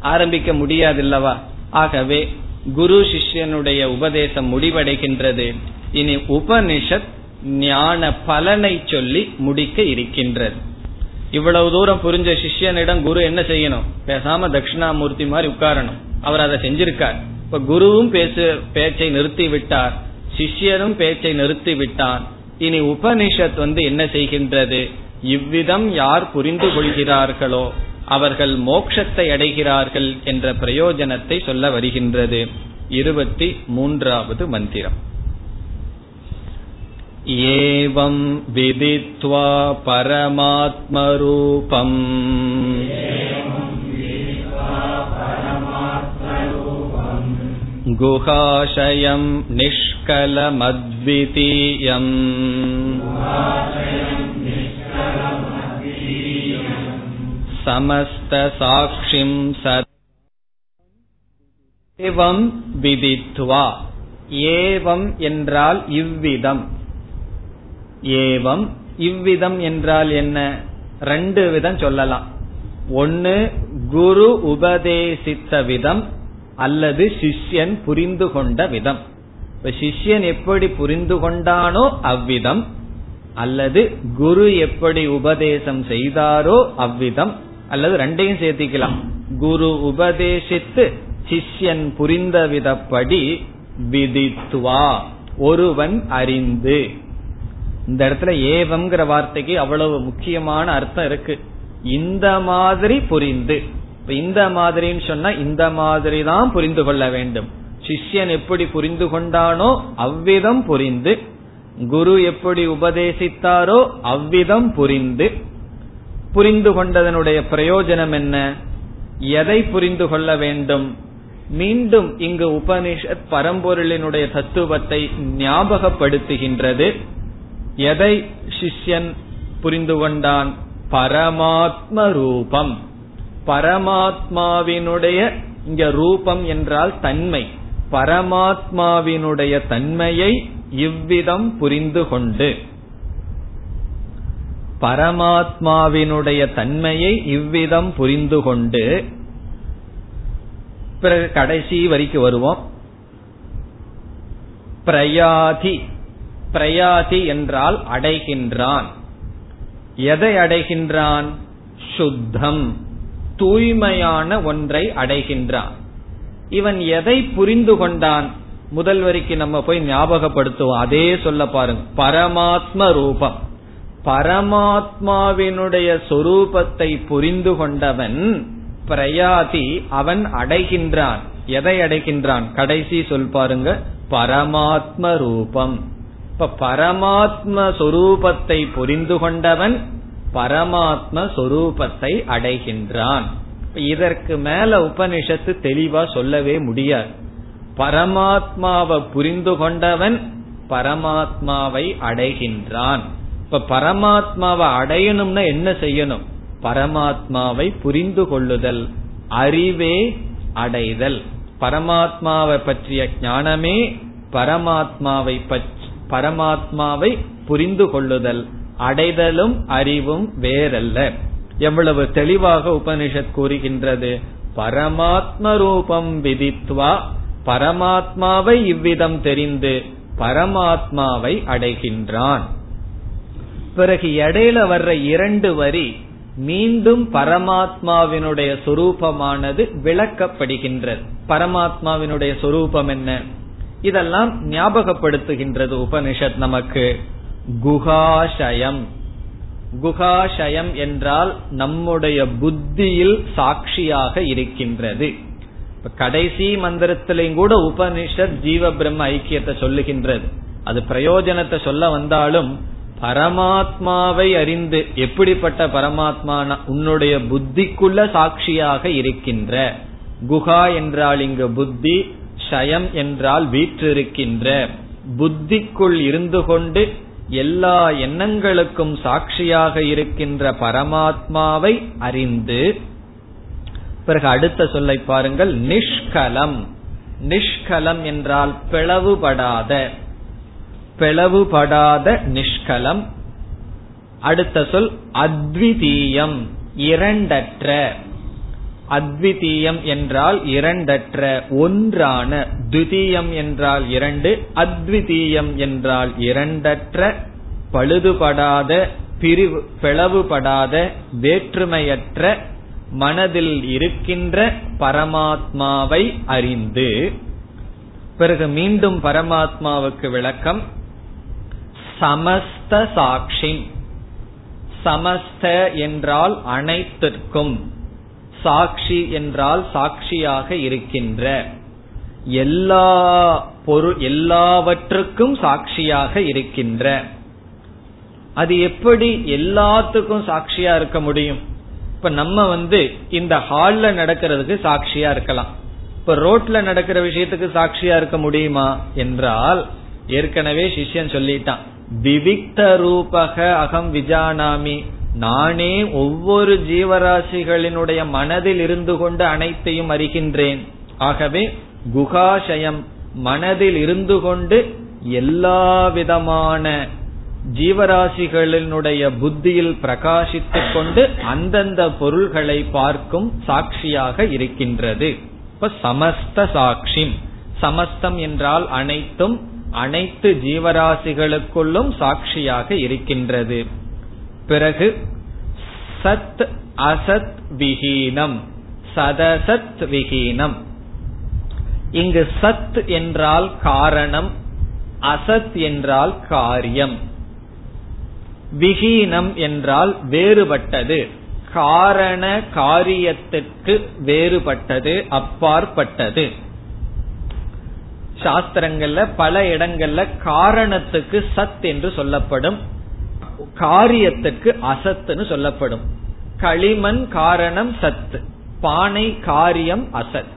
[SPEAKER 1] ஆரம்பிக்க முடியாதில்லவா? ஆகவே குரு சிஷ்யனுடைய உபதேசம் முடிவடைகின்றது. இனி உபனிஷத் ஞான பலனை சொல்லி முடிக்க இருக்கின்றது. இவ்வளவு தூரம் புரிஞ்ச சிஷ்யனிடம் குரு என்ன செய்யணும்? பேசாம தட்சிணாமூர்த்தி மாதிரி உட்காரணும். அவர் அதை செஞ்சிருக்கார். இப்ப குருவும் பேசு பேச்சை நிறுத்தி விட்டார் சிஷ்யரும் பேச்சை நிறுத்தி விட்டான் இனி உபனிஷத் வந்து என்ன செய்கின்றது? இவ்விதம் யார் புரிந்து கொள்கிறார்களோ அவர்கள் மோட்சத்தை அடைகிறார்கள் என்ற பிரயோஜனத்தை சொல்ல வருகின்றது இருபத்தி மூன்றாவது மந்திரம் एवं विदित्वा परमात्मरूपम् गुहाशयं निष्कलमद्वितीयम् சமஸ்தாட்சிம் ஏவம் விதித்துவா ஏவம் என்றால் இவ்விதம். ஏவம் இவ்விதம் என்றால் என்ன? ரெண்டு விதம் சொல்லலாம். ஒன்னு குரு உபதேசித்த விதம் அல்லது சிஷ்யன் புரிந்து கொண்ட விதம். இப்ப சிஷ்யன் எப்படி புரிந்து கொண்டானோ அவ்விதம். அல்லது குரு எப்படி உபதேசம் செய்தாரோ அவ்விதம் அல்லது ரெண்டையும் சேர்த்திக்கலாம். குரு உபதேசித்து சிஷ்யன் புரிந்த விதப்படி விதித்துவா. ஒருவன் அறிந்து. இந்த இடத்துல ஏவம்ங்கிற வார்த்தைக்கு அவ்வளவு முக்கியமான அர்த்தம் இருக்கு. இந்த மாதிரி புரிந்து. இந்த மாதிரின்னு சொன்னா இந்த மாதிரி தான் புரிந்து கொள்ள வேண்டும். சிஷ்யன் எப்படி புரிந்து கொண்டானோ அவ்விதம் புரிந்து குரு எப்படி உபதேசித்தாரோ அவ்விதம் புரிந்து. புரிந்து கொண்டதனுடைய பிரயோஜனம் என்ன? எதை புரிந்து கொள்ள வேண்டும்? மீண்டும் இங்கு உபனிஷத் பரம்பொருளினுடைய தத்துவத்தை ஞாபகப்படுத்துகின்றது. எதை சிஷ்யன் புரிந்து கொண்டான்? பரமாத்ம ரூபம். பரமாத்மாவினுடைய இங்க ரூபம் என்றால் தன்மை. பரமாத்மாவினுடைய தன்மையை இவ்விதம் புரிந்து கொண்டு பரமாத்மாவினுடைய தன்மையை இவ்விதம் புரிந்து கொண்டு பிறகு கடைசி வரிக்கு வருவோம். பிரயாதி பிரயாதி என்றால் அடைகின்றான். எதை அடைகின்றான்? சுத்தம் தூய்மையான ஒன்றை அடைகின்றான். இவன் எதை புரிந்து கொண்டான்? முதல் வரைக்கு நம்ம போய் ஞாபகப்படுத்துவோம். அதே சொல்ல பாருங்க. பரமாத்ம ரூபம். பரமாத்மாவினுடைய சொரூபத்தை புரிந்து கொண்டவன் பிரயாதி அவன் அடைகின்றான். எதை அடைகின்றான்? கடைசி சொல் பாருங்க. பரமாத்ம ரூபம். இப்ப பரமாத்ம சொரூபத்தை புரிந்து கொண்டவன் பரமாத்ம சொரூபத்தை அடைகின்றான். இதற்கு மேல உபனிஷத்து தெளிவா சொல்லவே முடியாது. பரமாத்மாவை புரிந்து கொண்டவன் பரமாத்மாவை அடைகின்றான். இப்ப பரமாத்மாவை அடையணும்னா என்ன செய்யணும்? பரமாத்மாவை புரிந்து கொள்ளுதல் அறிவே அடைதல். பரமாத்மாவை பற்றிய ஞானமே பரமாத்மாவை பரமாத்மாவை புரிந்து கொள்ளுதல் அடைதலும் அறிவும் வேறல்ல. எவ்வளவு தெளிவாக உபனிஷத் கூறுகின்றது? பரமாத்ம ரூபம் விதித்வா பரமாத்மாவை இவ்விதம் தெரிந்து பரமாத்மாவை அடைகின்றான். பிறகு இடையில வர்ற இரண்டு வரி மீண்டும் பரமாத்மாவினுடைய சொரூபமானது விளக்கப்படுகின்றது. பரமாத்மாவினுடைய சொரூபம் என்ன? இதெல்லாம் ஞாபகப்படுத்துகின்றது உபனிஷத் நமக்கு. குகாஷயம் குகாஷயம் என்றால் நம்முடைய புத்தியில் சாட்சியாக இருக்கின்றது. கடைசி மந்திரத்திலையும் கூட உபனிஷத் ஜீவ பிரம்ம ஐக்கியத்தை சொல்லுகின்றது. அது பிரயோஜனத்தை சொல்ல வந்தாலும் பரமாத்மாவை அறிந்து எப்படிப்பட்ட பரமாத்மா உன்னுடைய புத்திக்குள்ள சாட்சியாக இருக்கின்ற குஹா என்றால் இங்கு புத்தி ஷயம் என்றால் வீற்றிருக்கின்ற புத்திக்குள் இருந்து கொண்டு எல்லா எண்ணங்களுக்கும் சாட்சியாக இருக்கின்ற பரமாத்மாவை அறிந்து பிறகு அடுத்த சொல்லை பாருங்கள். நிஷ்கலம். நிஷ்கலம் என்றால் பிளவுபடாத. பிளவுபடாத நிஷ்கலம். அடுத்த சொல் அத்விதீயம். இரண்டற்ற. அத்விதீயம் என்றால் இரண்டற்ற. ஒன்றான. துதியம் என்றால் இரண்டு. அத்விதீயம் என்றால் இரண்டற்ற. பழுதுபடாத பிரிவு பிளவுபடாத வேற்றுமையற்ற மனதில் இருக்கின்ற பரமாத்மாவை அறிந்து பிறகு மீண்டும் பரமாத்மாவுக்கு விளக்கம் சமஸ்த சாட்சி. சமஸ்த என்றால் அனைத்திற்கும். சாட்சி என்றால் சாட்சியாக இருக்கின்ற. எல்லா பொருள் எல்லாவற்றுக்கும் சாட்சியாக இருக்கின்ற. அது எப்படி எல்லாத்துக்கும் சாட்சியா இருக்க முடியும்? இப்ப நம்ம வந்து இந்த ஹால்ல நடக்கிறதுக்கு சாட்சியா இருக்கலாம். இப்ப ரோட்ல நடக்கிற விஷயத்துக்கு சாட்சியா இருக்க முடியுமா? என்றால் ஏற்கனவே சிஷ்யன் சொல்லிட்டான். விவிக்த ரூபக அகம் விஜானாமி. நானே ஒவ்வொரு ஜீவராசிகளினுடைய மனதில் இருந்து கொண்டு அனைத்தையும் அறிகின்றேன். ஆகவே குகாசயம் மனதில் இருந்து கொண்டு எல்லா விதமான ஜீவராசிகளினுடைய புத்தியில் பிரகாசித்துக் கொண்டு அந்தந்த பொருள்களை பார்க்கும் சாட்சியாக இருக்கின்றது. இப்ப சமஸ்த சாட்சி சமஸ்தம் என்றால் அனைத்தும் அனைத்து ஜீவராசிகளுக்குள்ளும் சாட்சியாக இருக்கின்றது. பிறகு சத் அசத் விஹீனம். சதசத் விஹீனம். இங்கு சத் என்றால் காரணம் அசத் என்றால் காரியம். விஹீனம் என்றால் வேறுபட்டது. காரண காரியத்திற்கு வேறுபட்டது அப்பாற்பட்டது. சாஸ்திரங்கள்ல பல இடங்கள்ல காரணத்துக்கு சத் என்று சொல்லப்படும் காரியத்துக்கு அசத்துன்னு சொல்லப்படும். களிமண் காரணம் சத்து பானை காரியம் அசத்.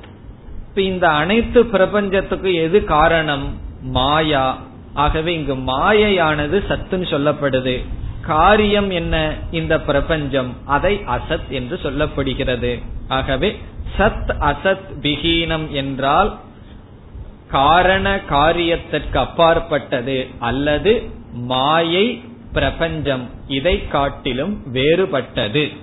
[SPEAKER 1] இப்ப இந்த அனைத்து பிரபஞ்சத்துக்கு எது காரணம்? மாயா. ஆகவே இங்கு மாயையானது சத்துன்னு சொல்லப்படுது. காரியம் என்ன இந்த பிரபஞ்சம்? அதை அசத் என்று சொல்லப்படுகிறது. ஆகவே சத் அசத் விஹீனம் என்றால் காரண காரியத்திற்கு அப்பாற்பட்டது அல்லது மாயை பிரபஞ்சம் இதை காட்டிலும் வேறுபட்டது.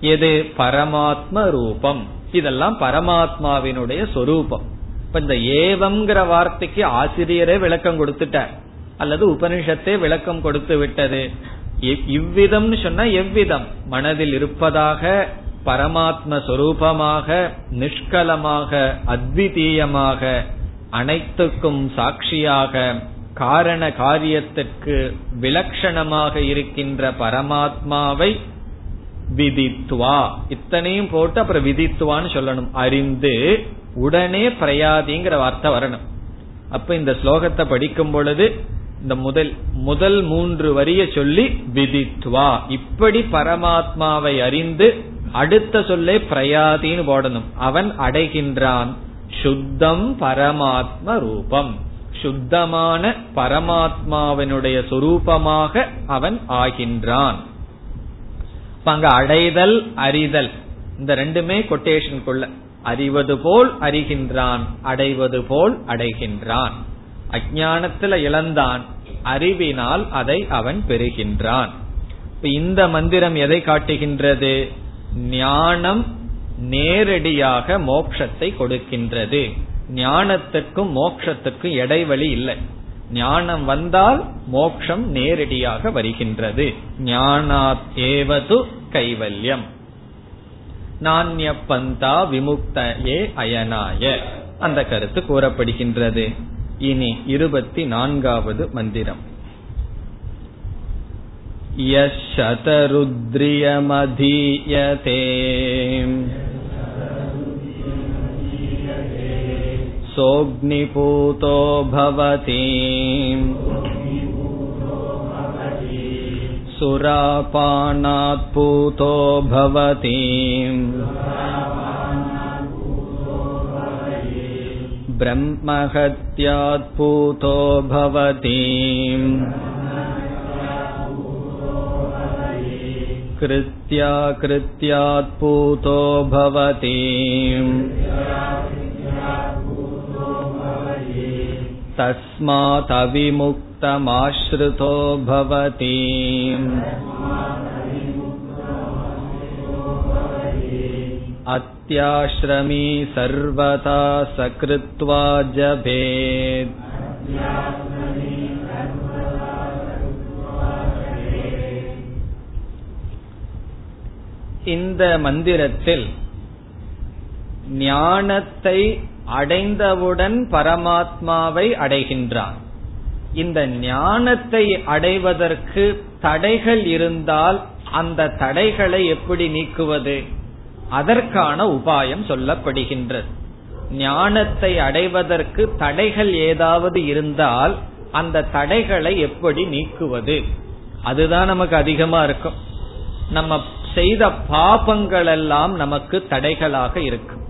[SPEAKER 1] எது? பரமாத்ம ரூபம். இதெல்லாம் பரமாத்மாவினுடைய சொரூபம். இப்ப இந்த ஏவம்ங்கிற வார்த்தைக்கு ஆசிரியரே விளக்கம் கொடுத்துட்டார். அல்லது உபனிஷத்தே விளக்கம் கொடுத்து விட்டது. இவ்விதம்னு சொன்னா எவ்விதம்? மனதில் இருப்பதாக பரமாத்ம சொரூபமாக நிஷ்கலமாக அத்விதீயமாக அனைத்துக்கும் சாட்சியாக காரண காரியத்திற்கு விலட்சணமாக இருக்கின்ற பரமாத்மாவை விதித்துவா இத்தனையும் போட்டு அப்புறம் விதித்துவான்னு சொல்லணும். அறிந்து உடனே பிரயாதிங்கிற வார்த்தை வரணும். அப்ப இந்த ஸ்லோகத்தை படிக்கும் பொழுது இந்த முதல் முதல் மூன்று வரிய சொல்லி விதித்வா. இப்படி பரமாத்மாவை அறிந்து அடுத்த சொல்லே பிரயாதின்னு போடணும். அவன் அடைகின்றான். சுத்தம் பரமாத்ம ரூபம். சுத்தமான பரமாத்மாவினுடைய சொரூபமாக அவன் ஆகின்றான். அங்க அடைதல் அறிதல் இந்த ரெண்டுமே கொட்டேஷனுக்குள்ள அறிவது போல் அறிகின்றான் அடைவது போல் அடைகின்றான். அஜானத்துல இழந்தான். அறிவினால் அதை அவன் பெறுகின்றான். இந்த மந்திரம் எதை காட்டுகின்றது? ஞானம் நேரடியாக மோட்சத்தை கொடுக்கின்றது. ஞானத்துக்கும் மோட்சத்துக்கும் இடைவெளி இல்லை. ஞானம் வந்தால் மோக்ஷம் நேரடியாக வருகின்றது. ஞானாத் ஏவது கைவல்யம். நானிய பந்தா விமுக்த ஏ அயனாய. அந்த கருத்து கூறப்படுகின்றது. இனி இருபத்தி நான்காவது மந்திரம் यशतरुद्रियमधीयते सोऽग्निपूतो भवति सुरापानात्पूतो भवति ब्रह्महत्यात्पूतो भवति कृत्या कृत्यात्पूतो भवति तस्मादविमुक्तमाश्रितो भवति अत्याश्रमी सर्वथा सकृत्वा जभेत् இந்த மந்திரத்தில் ஞானத்தை அடைந்தவுடன் பரமாத்மாவை அடைகின்றான் இந்த ஞானத்தை அடைவதற்கு தடைகள் இருந்தால் அந்த தடைகளை எப்படி நீக்குவது அதற்கான உபாயம் சொல்லப்படுகின்றது. ஞானத்தை அடைவதற்கு தடைகள் ஏதாவது இருந்தால் அந்த தடைகளை எப்படி நீக்குவது? அதுதான் நமக்கு அதிகமா இருக்கும். நம்ம செய்த பாபங்கள் எல்லாம் நமக்கு தடைகளாக இருக்கும்.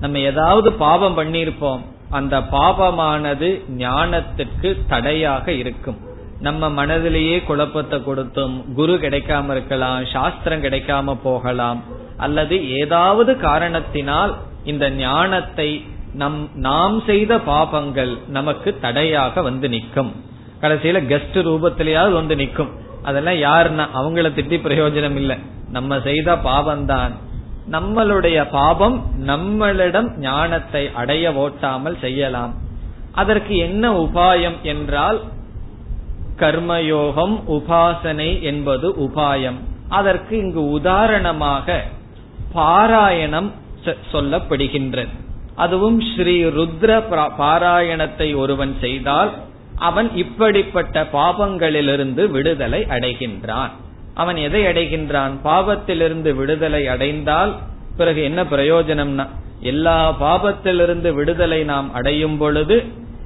[SPEAKER 1] நம்ம ஏதாவது பாவம் பண்ணியிருப்போம். அந்த பாபமானது ஞானத்துக்கு தடையாக இருக்கும். நம்ம மனதிலேயே குழப்பத்தை கொடுத்தும் குரு கிடைக்காம இருக்கலாம் சாஸ்திரம் கிடைக்காம போகலாம் அல்லது ஏதாவது காரணத்தினால் இந்த ஞானத்தை நம் நாம் செய்த பாபங்கள் நமக்கு தடையாக வந்து நிற்கும். கடைசியில கெஸ்ட் ரூபத்திலேயாவது வந்து நிற்கும். அதெல்லாம் யாருன்னா அவங்கள திட்டி பிரயோஜனம் இல்லை. நம்ம செய்த பாவம்தான் நம்மளுடைய பாபம் நம்மளிடம் ஞானத்தை அடைய ஓட்டாமல் செய்யலாம். அதற்கு என்ன உபாயம் என்றால் கர்மயோகம் உபாசனை என்பது உபாயம். அதற்கு இங்கு உதாரணமாக பாராயணம் சொல்லப்படுகின்றது. அதுவும் ஸ்ரீ ருத்ர பாராயணத்தை ஒருவன் செய்தால் அவன் இப்படிப்பட்ட பாபங்களிலிருந்து விடுதலை அடைகின்றான். அவன் எதை அடைகின்றான்? பாவத்திலிருந்து விடுதலை அடைந்தால் பிறகு என்ன பிரயோஜனம்னா எல்லா பாபத்திலிருந்து விடுதலை நாம் அடையும் பொழுது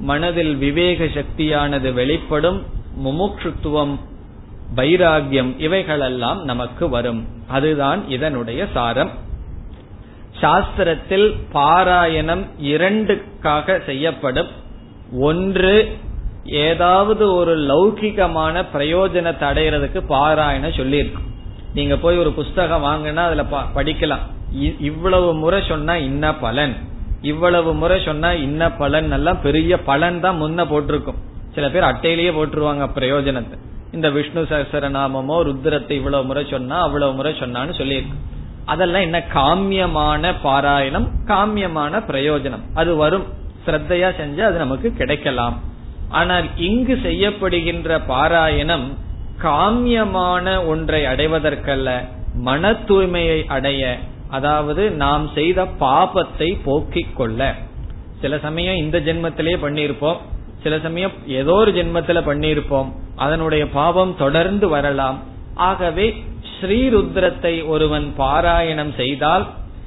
[SPEAKER 1] மனதில் விவேக சக்தியானது வெளிப்படும் முமுட்சுத்துவம் வைராகியம் இவைகளெல்லாம் நமக்கு வரும். அதுதான் இதனுடைய சாரம். சாஸ்திரத்தில் பாராயணம் இரண்டுக்காக செய்யப்படும். ஒன்று ஏதாவது ஒரு லௌகிகமான பிரயோஜனத்தை அடைகிறதுக்கு பாராயணம் சொல்லியிருக்கும் நீங்க போய் ஒரு புஸ்தகம் வாங்கினா அதுல படிக்கலாம். இவ்வளவு முறை சொன்னா இன்ன பலன். இவ்வளவு முறை சொன்னா இன்ன பலன். எல்லாம் பெரிய பலன் தான் முன்ன போட்டிருக்கும். சில பேர் அட்டையிலேயே போட்டுருவாங்க பிரயோஜனத்தை. இந்த விஷ்ணு சகசரநாமமோ ருத்ரத்தை இவ்வளவு முறை சொன்னா அவ்வளவு முறை சொன்னான்னு சொல்லியிருக்கு. அதெல்லாம் என்ன காமியமான பாராயணம் காமியமான பிரயோஜனம். அது வரும். ஸ்ரத்தையா செஞ்சு அது நமக்கு கிடைக்கலாம். ஆனால் இங்கு செய்யப்படுகின்ற பாராயணம் காமியமான ஒன்றை அடைவதற்கல்ல மன தூய்மையை அடைய அதாவது நாம் செய்த பாபத்தை போக்கிக் கொள்ள. சில சமயம் இந்த ஜென்மத்திலேயே பண்ணியிருப்போம். சில சமயம் ஏதோ ஒரு ஜென்மத்துல பண்ணியிருப்போம். அதனுடைய பாவம் தொடர்ந்து வரலாம். ஆகவே ஸ்ரீருத்ரத்தை ஒருவன் பாராயணம் செய்தால்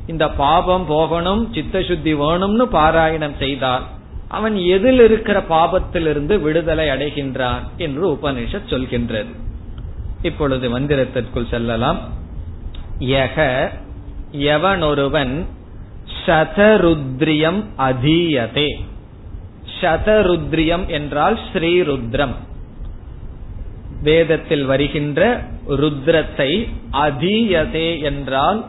[SPEAKER 1] இந்த பாபம் போகணும் சித்த சுத்தி வேணும்னு பாராயணம் செய்தால் அவன் எதில் இருக்கிற பாபத்திலிருந்து விடுதலை அடைகின்றான் என்று உபனிஷத் சொல்கின்றது. இப்பொழுது மந்திரத்திற்குள் செல்லலாம். யக எவனொருவன் சதருத்ரியம் அதீயதே. சதருத்ரியம் என்றால் ஸ்ரீருத்ரம். வேதத்தில் வருகின்ற ருத்ரத்தை அதீயதே என்றால்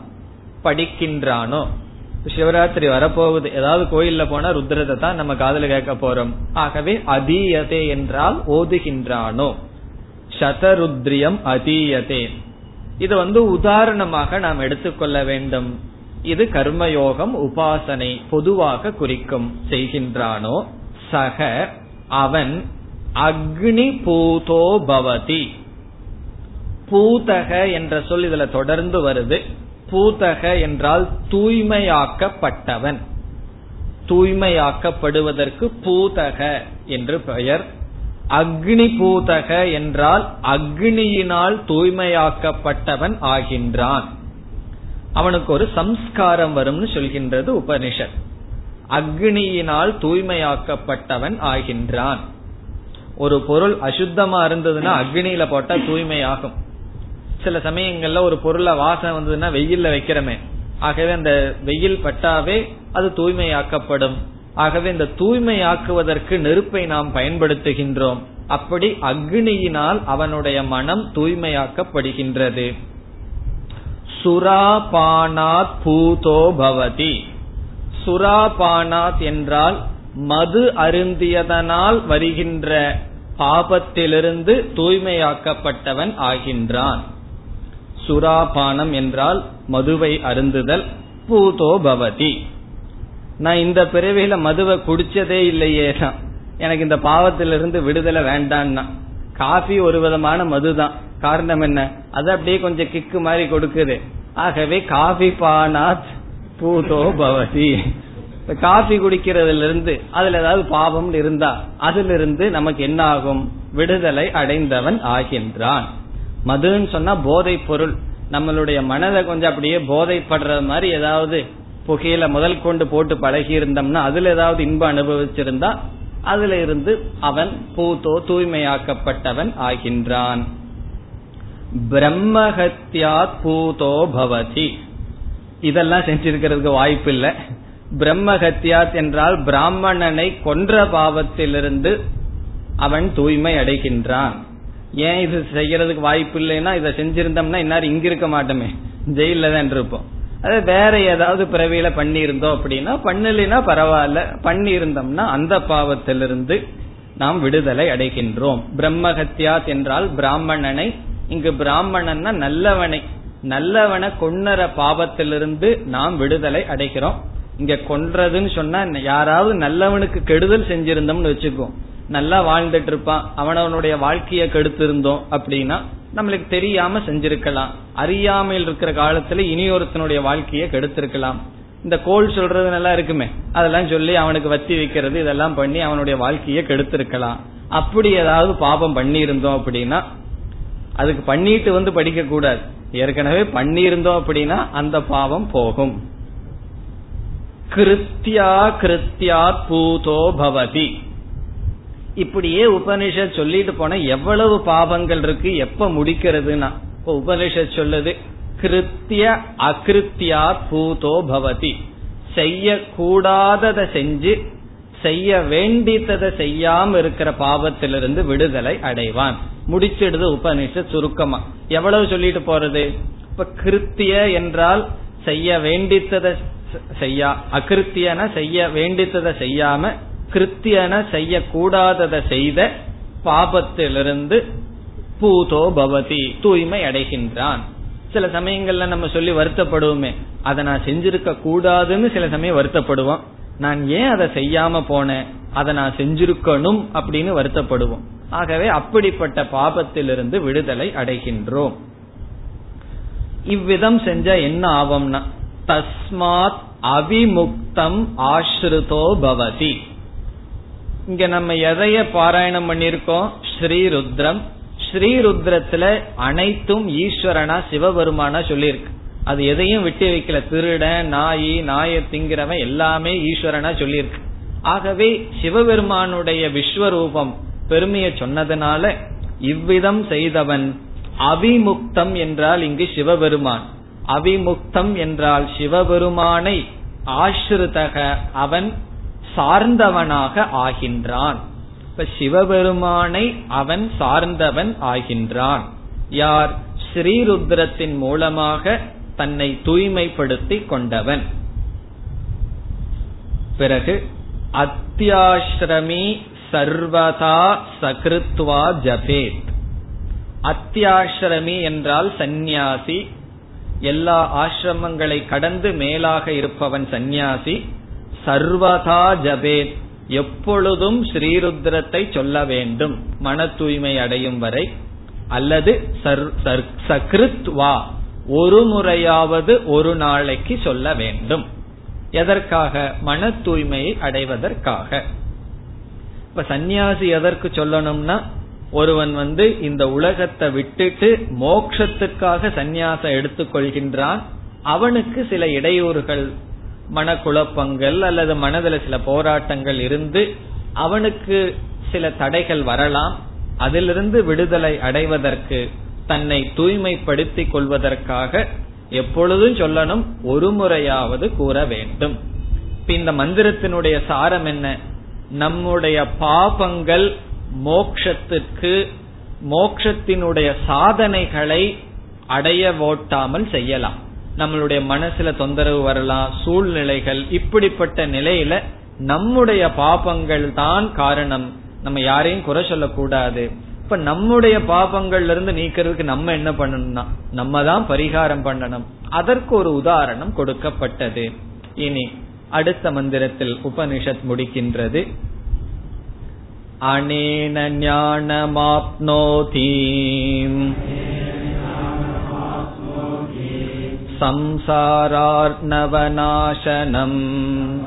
[SPEAKER 1] படிக்கின்றானோ? சிவராத்திரி வரப்போகுது. ஏதாவது கோயில்ல போனா ருத்ரத்தை தான் நம்ம காதல கேட்க போறோம். ஆகவே அதீயதே என்றால் ஓதுகின்றானோ? சதருத்ரியம் அதீயதே. இது வந்து உதாரணமாக நாம் எடுத்துக்கொள்ள வேண்டும். இது கர்மயோகம் உபாசனை பொதுவாக குறிக்கும் செய்கின்றானோ? சக அவன் அக்னி பூதோ பவதி. பூதக என்ற சொல் இதுல தொடர்ந்து வருது. பூதக என்றால் தூய்மையாக்கப்பட்டவன். தூய்மையாக்கப்படுவதற்கு பூதக என்று பெயர். அக்னி பூதக என்றால் அக்னியினால் தூய்மையாக்கப்பட்டவன் ஆகின்றான். அவனுக்கு ஒரு சம்ஸ்காரம் வரும்னு சொல்கின்றது உபனிஷத். அக்னியினால் தூய்மையாக்கப்பட்டவன் ஆகின்றான். ஒரு பொருள் அசுத்தமா இருந்ததுன்னா அக்னியில போட்டா தூய்மையாகும். சில சமயங்கள்ல ஒரு பொருளை வாசனை வந்ததுன்னா வெயில்ல வைக்கிறமே. ஆகவே அந்த வெயில் பட்டாவே அது தூய்மையாக்கப்படும். ஆகவே இந்த தூய்மையாக்குவதற்கு நெருப்பை நாம் பயன்படுத்துகின்றோம். அப்படி அக்னியினால் அவனுடைய மனம் தூய்மையாக்கப்படுகின்றது. சுராபானாத் பூதோ பவதி. சுராபானாத் என்றால் மது அருந்தியதனால் வருகின்ற பாபத்திலிருந்து தூய்மையாக்கப்பட்டவன் ஆகின்றான். சுராபானம் என்றால் மதுவை அருந்துதல்
[SPEAKER 2] பூதோ பவதி. நான் இந்த பிறவியில மதுவை குடிச்சதே இல்லையே. எனக்கு இந்த பாவத்திலிருந்து விடுதலை வேண்டான்னா. காஃபி ஒரு விதமான மதுதான். காரணம் என்ன? அது அப்படியே கொஞ்சம் கிக்கு மாதிரி கொடுக்குது. ஆகவே காஃபி பானாத் பூதோ பவதி. காஃபி குடிக்கிறதுல இருந்து அதுல ஏதாவது பாவம் இருந்தா அதுல இருந்து நமக்கு என்ன ஆகும் விடுதலை அடைந்தவன் ஆகின்றான். மதுன்னு சொன்னா போதை பொருள். நம்மளுடைய மனதை கொஞ்சம் அப்படியே போதைப்படுற மாதிரி ஏதாவது புகையில முதல் கொண்டு போட்டு பழகி இருந்தோம்னா அதுல ஏதாவது இன்பம் அனுபவிச்சிருந்தா அதுல இருந்து அவன் பூத்தோ தூய்மையாக்கப்பட்டவன் ஆகின்றான். பிரம்மஹத்யா பூதோ பவதி. இதெல்லாம் செஞ்சிருக்கிறதுக்கு வாய்ப்பு இல்லை பிரம்மஹத்யாத் என்றால் பிராமணனை கொன்ற பாவத்திலிருந்து அவன் தூய்மை அடைகின்றான். ஏன் இது செய்யறதுக்கு வாய்ப்பு இல்லைன்னா இதை செஞ்சிருந்தோம்னா இந்நேரம் இங்க இருக்க மாட்டோமே. ஜெயில தான் இருப்போம். அது வேற ஏதாவது பிறவியில பண்ணியிருந்தோம் அப்படின்னா பண்ணலைன்னா பரவாயில்ல. பண்ணியிருந்தோம்னா அந்த பாவத்திலிருந்து நாம் விடுதலை அடைகின்றோம். பிரம்மஹத்யாத் என்றால் பிராமணனை. இங்கு பிராமணன்னா நல்லவனை. நல்லவனை கொன்னற பாவத்திலிருந்து நாம் விடுதலை அடைக்கிறோம் இங்க கொன்றதுன்னு சொன்னா யாராவது நல்லவனுக்கு கெடுதல் செஞ்சிருந்தோம்னு வச்சுக்கோ. நல்லா வாழ்ந்துட்டு இருப்பான் அவனவனுடைய வாழ்க்கைய கெடுத்திருந்தோம் அப்படின்னா நம்மளுக்கு தெரியாம செஞ்சிருக்கலாம். அறியாமையில் இருக்கிற காலத்துல இனியொருத்தனுடைய வாழ்க்கைய கெடுத்திருக்கலாம். இந்த கோல் சொல்றது நல்லா இருக்குமே. அதெல்லாம் சொல்லி அவனுக்கு வத்தி வைக்கிறது இதெல்லாம் பண்ணி அவனுடைய வாழ்க்கைய கெடுத்திருக்கலாம். அப்படி ஏதாவது பாபம் பண்ணி இருந்தோம் அப்படின்னா அதுக்கு பண்ணிட்டு வந்து படிக்க கூடாது ஏற்கனவே பண்ணியிருந்தோம் அப்படின்னா அந்த பாவம் போகும். கிருத்தியா கிருத்தியா பூதோ பவதி. இப்படியே உபனிஷத் சொல்லிட்டு போன எவ்வளவு பாவங்கள் இருக்கு எப்ப முடிக்கிறதுனா இப்ப உபனிஷத் சொல்லுது கிருத்திய அகிருத்தியா பூதோ பவதி. செய்ய கூடாததை செஞ்சு செய்ய வேண்டித்ததை செய்யாம இருக்கிற பாவத்திலிருந்து விடுதலை அடைவான். முடிச்சிடுது உபனிஷத் சுருக்கமா. எவ்வளவு சொல்லிட்டு போறது? இப்ப கிருத்திய என்றால் செய்ய வேண்டித்ததை செய்யா அகிருத்தியன செய்ய வேண்டித்ததை செய்யாம கிருத்தியன செய்யக்கூடாததை செய்த பாபத்திலிருந்து பூதோ பவதி தூய்மை அடைகின்றான். சில சமயங்கள்ல நம்ம சொல்லி வருத்தப்படுவோமே. அதை நான் செஞ்சிருக்க கூடாதுன்னு சில சமயம் வருத்தப்படுவோம். நான் ஏன் அதை செய்யாம போனேன்? அதை நான் செஞ்சிருக்கணும் அப்படின்னு வருத்தப்படுவோம். ஆகவே அப்படிப்பட்ட பாபத்திலிருந்து விடுதலை அடைகின்றோம். இவ்விதம் செஞ்ச என்ன ஆவம்னா தஸ்மாத் அவிமுக்தம் ஆஸ்ருதோ பவதி. இங்க நம்ம எதைய பாராயணம் பண்ணிருக்கோம் ஸ்ரீருத்ரம். ஸ்ரீருத்ரத்துல அனைத்தும் ஈஸ்வரனா சிவபெருமானா சொல்லியிருக்கு. அது எதையும் விட்டு வைக்கல. திருட நாயி நாய திங்கிறவன் எல்லாமே ஈஸ்வரனா சொல்லியிருக்கு. ஆகவே சிவபெருமானுடைய விஸ்வரூபம் பெருமையை சொன்னதுனால இவ்விதம் செய்தவன் அவிமுக்தம் என்றால் இங்கு சிவபெருமான். அவிமுக்தம் என்றால் சிவபெருமானை ஆசிரிதக அவன் சார்ந்தவனாக ஆகின்றான். இப்ப சிவபெருமானை அவன் சார்ந்தவன் ஆகின்றான். யார்? ஸ்ரீருத்ரத்தின் மூலமாக தன்னை தூய்மைப்படுத்தி கொண்டவன். பிறகு அத்தியாசிரமி சர்வதா சகிருத்வா ஜபேத். அத்தியாசிரமி என்றால் சந்நியாசி. எல்லா ஆசிரமங்களை கடந்து மேலாக இருப்பவன் சந்நியாசி. சர்வதா ஜபேத். எப்பொழுதும் ஸ்ரீருத்ரத்தை சொல்ல வேண்டும். மன தூய்மை அடையும் வரை. அல்லது சகிருத்வா. ஒரு முறையாவது ஒரு நாளைக்கு சொல்ல வேண்டும். எதற்காக? மன தூய்மையை அடைவதற்காக. இப்ப சந்நியாசி எதற்கு சொல்லணும்னா ஒருவன் வந்து இந்த உலகத்தை விட்டுட்டு மோக்ஷத்துக்காக சந்நியாசம் எடுத்துக்கொள்கின்றான். அவனுக்கு சில இடையூறுகள் மனக்குழப்பங்கள் அல்லது மனதில் சில போராட்டங்கள் இருந்து அவனுக்கு சில தடைகள் வரலாம். அதிலிருந்து விடுதலை அடைவதற்கு தன்னை தூய்மைப்படுத்திக் கொள்வதற்காக எப்பொழுதும் சொல்லணும் ஒரு முறையாவது கூற வேண்டும். இந்த மந்திரத்தினுடைய சாரம் என்ன? நம்முடைய பாபங்கள் மோக்ஷத்துக்கு மோக்ஷத்தினுடைய சாதனைகளை அடைய ஓட்டாமல் செய்யலாம். நம்மளுடைய மனசுல தொந்தரவு வரலாம் சூழ்நிலைகள் இப்படிப்பட்ட நிலையில நம்முடைய பாபங்கள் தான் காரணம். நம்ம யாரையும் குறை சொல்லக்கூடாது. இப்ப நம்முடைய பாபங்கள்ல இருந்து நீக்கிறதுக்கு நம்ம என்ன பண்ணணும்னா நம்ம தான் பரிகாரம் பண்ணணும் அதற்கு ஒரு உதாரணம் கொடுக்கப்பட்டது இனி அடுத்த மந்திரத்தில் உபனிஷத் முடிக்கின்றது அனேன ஞானமாப்னோதி संसारार्णवनाशनम्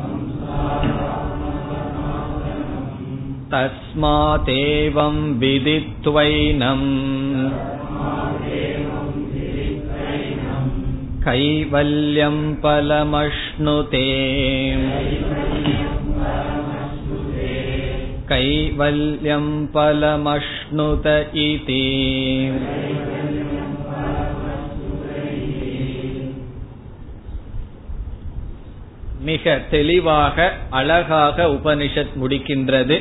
[SPEAKER 2] तस्मादेवं विदित्वैनम् कैवल्यं फलमश्नुते कैवल्यं फलमश्नुत इति மிக தெளிவாக அழகாக உபனிஷத் முடிக்கின்றது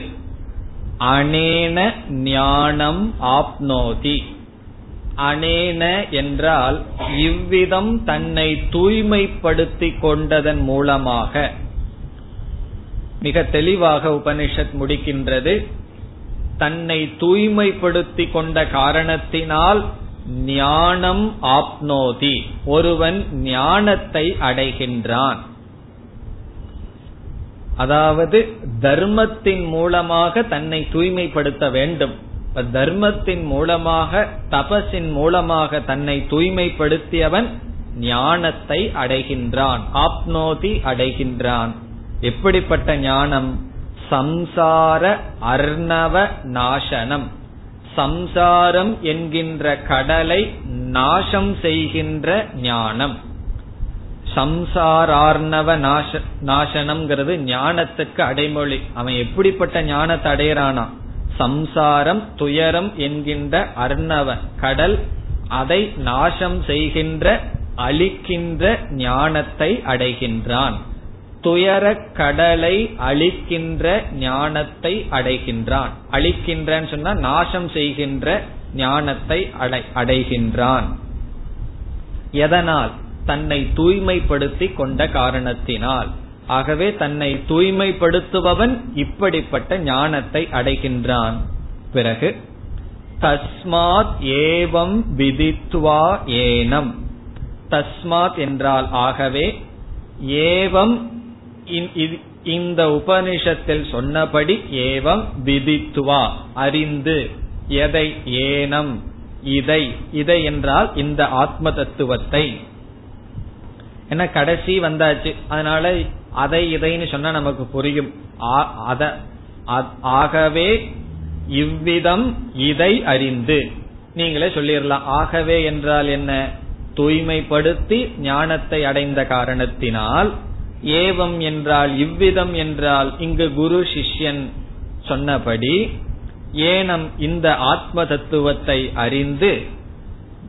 [SPEAKER 2] அனேன ஞானம் ஆப்னோதி. அனேன என்றால் இவ்விதம் தன்னை தூய்மைப்படுத்திக் கொண்டதன் மூலமாக. மிக தெளிவாக உபனிஷத் முடிக்கின்றது. தன்னை தூய்மைப்படுத்திக் கொண்ட காரணத்தினால் ஞானம் ஆப்னோதி. ஒருவன் ஞானத்தை அடைகின்றான். அதாவது தர்மத்தின் மூலமாக தன்னை தூய்மைப்படுத்த வேண்டும். தர்மத்தின் மூலமாக தபசின் மூலமாக தன்னை தூய்மைப்படுத்தியவன் ஞானத்தை அடைகின்றான் ஆப்னோதி அடைகின்றான். எப்படிப்பட்ட ஞானம்? சம்சார அர்ணவ நாசனம். சம்சாரம் என்கின்ற கடலை நாசம் செய்கின்ற ஞானம். சம்சாரார்ணவ நாச நாசனம்ங்கிறது ஞானத்துக்கு அடைமொழி. அவன் எப்படிப்பட்ட ஞானத்தை அடையிறானா? சம்சாரம் துயரம் என்கின்ற அர்ணவ கடல் அதை நாசம் செய்கின்ற அழிக்கின்ற ஞானத்தை அடைகின்றான். துயர கடலை அழிக்கின்ற ஞானத்தை அடைகின்றான். அழிக்கின்றன்னு சொன்னா நாசம் செய்கின்ற ஞானத்தை அடை அடைகின்றான். எதனால்? தன்னை தூய்மைப்படுத்தி கொண்ட காரணத்தினால். ஆகவே தன்னை தூய்மைப்படுத்துபவன் இப்படிப்பட்ட ஞானத்தை அடைகின்றான். பிறகு தஸ்மாத் ஏவம் விதித்வா ஏனம். தஸ்மாத் என்றால் ஆகவே ஏவம் இந்த உபனிஷத்தில் சொன்னபடி ஏவம் விதித்துவா அறிந்து எதை ஏனம் இதை இதை என்றால் இந்த ஆத்ம தத்துவத்தை. ஏன்னா கடைசி வந்தாச்சு? அதனால அதை இதைன்னு சொன்னா நமக்கு புரியும். ஆகவே இவ்விதம் இதை அறிந்து. நீங்களே சொல்லிடலாம் ஆகவே என்றால் என்ன? தூய்மைப்படுத்தி ஞானத்தை அடைந்த காரணத்தினால் ஏவம் என்றால் இவ்விதம் என்றால் இங்கு குரு சிஷ்யன் சொன்னபடி ஏனம் இந்த ஆத்ம தத்துவத்தை அறிந்து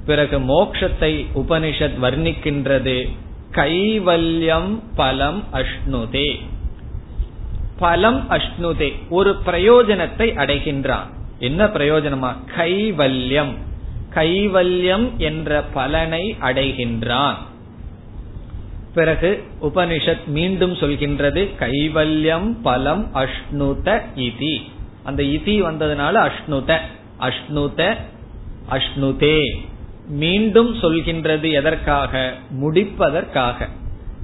[SPEAKER 2] பிறகு மோக்ஷத்தை உபனிஷத் வர்ணிக்கின்றது. கைவல்யம் பலம் அஷ்ணுதே. பலம் அஷ்ணுதே. ஒரு பிரயோஜனத்தை அடைகின்றான். என்ன பிரயோஜனமா? கைவல்யம். கைவல்யம் என்ற பலனை அடைகின்றான். பிறகு உபனிஷத் மீண்டும் சொல்கின்றது கைவல்யம் பலம் அஷ்ணுத இதி. அந்த இதி வந்ததுனால அஷ்ணுத. அஷ்ணுத அஷ்ணுதே. மீண்டும் சொல்கின்றது எதற்காக? முடிப்பதற்காக.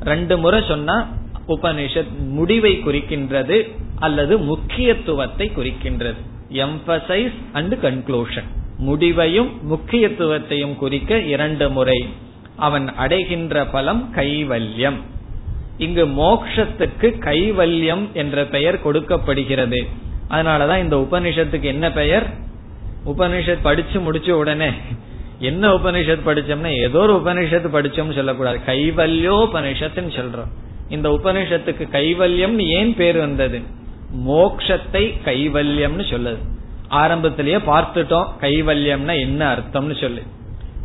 [SPEAKER 2] ரெண்டு முறை சொன்னா உபனிஷத் முடிவை குறிக்கின்றது அல்லது முக்கியத்துவத்தை குறிக்கின்றது. எம்பசைஸ் அண்ட் கன்க்ளூஷன் முடிவையும் முக்கியத்துவத்தையும் குறிக்க இரண்டு முறை. அவன் அடைகின்ற பலம் கைவல்யம். இங்கு மோக்ஷத்துக்கு கைவல்யம் என்ற பெயர் கொடுக்கப்படுகிறது. அதனாலதான் இந்த உபனிஷத்துக்கு என்ன பெயர்? உபனிஷத் படிச்சு முடிச்ச உடனே என்ன உபனிஷத் படிச்சோம்னா ஏதோ ஒரு உபனிஷத்து படிச்சோம்னு சொல்லக்கூடாது. கைவல்யோபனிஷத்துன்னு சொல்றோம். இந்த உபனிஷத்துக்கு கைவல்யம்னு ஏன் பேர் வந்தது? மோக்ஷத்தை கைவல்யம்னு சொல்லுது. ஆரம்பத்திலேயே பார்த்துட்டோம் கைவல்யம்னா என்ன அர்த்தம்னு சொல்லு.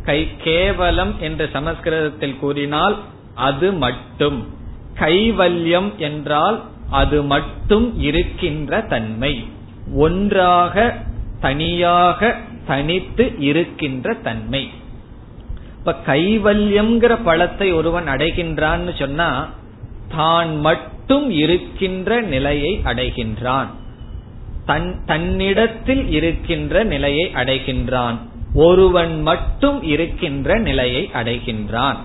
[SPEAKER 2] கை கேவலம் என்று சமஸ்கிருதத்தில் கூறினால் அது மட்டும். கைவல்யம் என்றால் அது மட்டும் இருக்கின்ற தன்மை. ஒன்றாக தனியாக தனித்து இருக்கின்ற தன்மை. இப்ப கைவல்யம்ங்கிற பழத்தை ஒருவன் அடைகின்றான்னு சொன்னா தான் மட்டும் இருக்கின்ற நிலையை அடைகின்றான். தன் தன்னிடத்தில் இருக்கின்ற நிலையை அடைகின்றான். ஒருவன் மட்டும் இருக்கின்ற நிலையை அடைகின்றான்.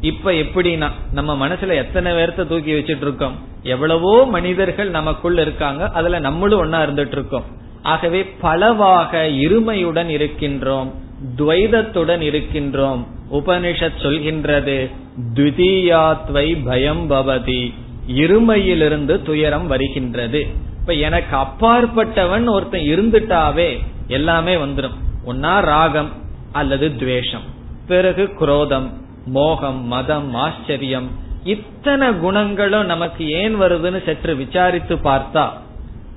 [SPEAKER 1] இப்ப எப்படின்னா நம்ம மனசுல எத்தனை பேர்த்த தூக்கி வச்சிட்டு இருக்கோம் எவ்வளவோ மனிதர்கள் நமக்குள்ள இருக்காங்க அதுல நம்மளும் ஒன்னா இருந்துட்டு இருக்கோம் ஆகவே பலவாக இருமையுடன் இருக்கின்றோம் துவைதத்துடன் இருக்கின்றோம். உபனிஷத் சொல்கின்றது துதியாத்வை பயம் பவதி. இருமையிலிருந்து துயரம் வருகின்றது. இப்ப எனக்கு அப்பாற்பட்டவன் ஒருத்தன் இருந்துட்டாவே எல்லாமே வந்துடும் ஒன்னா ராகம் அல்லது துவேஷம். பிறகு குரோதம் மோகம் மதம் ஆச்சரியம். இத்தனை குணங்களும் நமக்கு ஏன் வருதுன்னு சற்று விசாரித்து பார்த்தா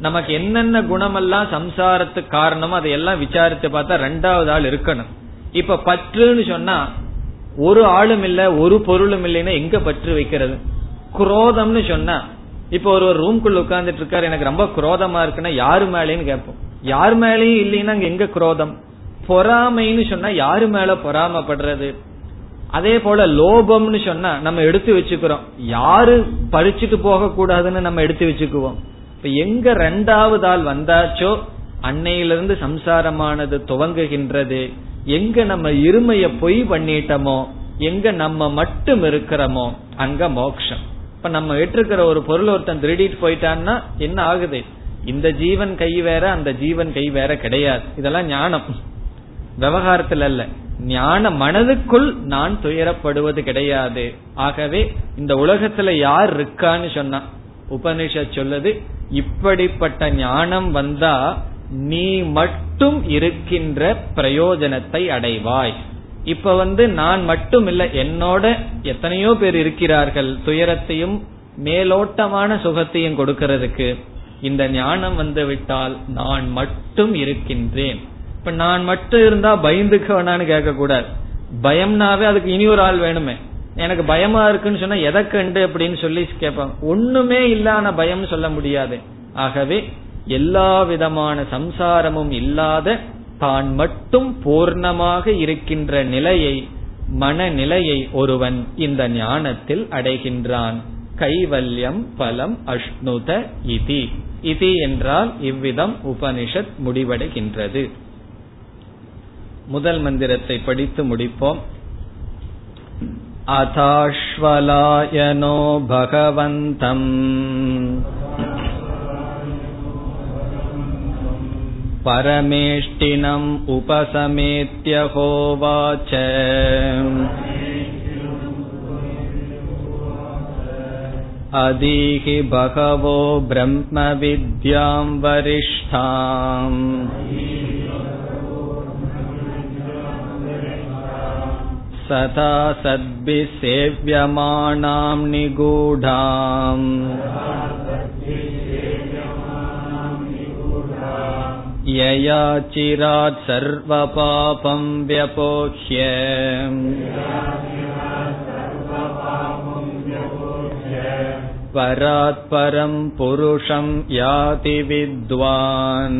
[SPEAKER 1] நமக்கு என்னென்ன குணமெல்லாம் சம்சாரத்துக்கு காரணமோ அதையெல்லாம் விசாரித்து பார்த்தா ரெண்டாவது ஆள் இருக்கணும். இப்ப பற்றுன்னு சொன்னா ஒரு ஆளும் இல்ல ஒரு பொருளும் இல்லைன்னா எங்க பற்று வைக்கிறது? குரோதம்னு சொன்னா இப்ப ஒரு ஒரு ரூம்குள்ள உட்கார்ந்துட்டு இருக்காரு எனக்கு ரொம்ப குரோதமா இருக்குன்னா யாரு மேலேன்னு கேட்போம். யார் மேலேயும் இல்லைன்னா அங்க எங்க குரோதம்? பொறாமைன்னு சொன்னா யாரு மேல பொறாமப்படுறது? அதே போல லோபம்னு சொன்னா நம்ம எடுத்து வச்சுக்கிறோம். யாரு பறிச்சுட்டு போக கூடாதுன்னு நம்ம எடுத்து வச்சுக்குவோம். இப்ப எங்க ரெண்டாவது ஆள் வந்தாச்சோ அன்னையிலிருந்து சம்சாரமானது துவங்குகின்றது. எங்க நம்ம இருமைய பொய் பண்ணிட்டோமோ எங்க நம்ம மட்டும் இருக்கிறோமோ அங்க மோக்ஷம். இப்ப நம்ம விட்டுருக்கிற ஒரு பொருள் ஒருத்தன் திருடிட்டு போயிட்டான்னா என்ன ஆகுது? இந்த ஜீவன் கை வேற அந்த ஜீவன் கை வேற கிடையாது. இதெல்லாம் ஞானம். விவகாரத்துல அல்ல ஞான மனதுக்குள் நான் துயரப்படுவது கிடையாது. ஆகவே இந்த உலகத்துல யார் இருக்கான்னு சொன்னா உபனிஷத் சொல்லுது இப்படிப்பட்ட ஞானம் வந்தா நீ மட்டும் இருக்கின்ற பிரயோஜனத்தை அடைவாய். இப்ப வந்து நான் மட்டும் இல்ல என்னோட எத்தனையோ பேர் இருக்கிறார்கள் துயரத்தையும் மேலோட்டமான சுகத்தையும் கொடுக்கிறதுக்கு. இந்த ஞானம் வந்து விட்டால் நான் மட்டும் இருக்கின்றேன். இப்ப நான் மட்டும் இருந்தா பயந்துக்க வேணான்னு கேட்க கூடாது பயம்னாவே அதுக்கு இனி ஒரு ஆள் வேணுமே. எனக்கு பயமா இருக்குன்னு சொன்னா எதை கண்டு அப்படின்னு சொல்லி கேட்பாங்க ஒண்ணுமே இல்லாத பயம் சொல்ல முடியாது. ஆகவே எல்லா விதமான சம்சாரமும் இல்லாத தான் மட்டும் பூர்ணமாக இருக்கின்ற நிலையை மனநிலையை ஒருவன் இந்த ஞானத்தில் அடைகின்றான். கைவல்யம் பலம் அஷ்ணுத இதி. இதி என்றால் இவ்விதம் உபனிஷத் முடிவடைகின்றது. முதல் மந்திரத்தை படித்து முடிப்போம். अथाश्वलायनो भगवन्तम् परमेष्टिनम् उपसमेत्य होवाच अदीहि बहवो ब्रह्मविद्याम् वरिष्ठाम् सदा सद्भिः सेव्यमाणाम् निगूढाम् यया चिरात् सर्वपापम् व्यपोह्य परात् परम् पुरुषम् याति विद्वान्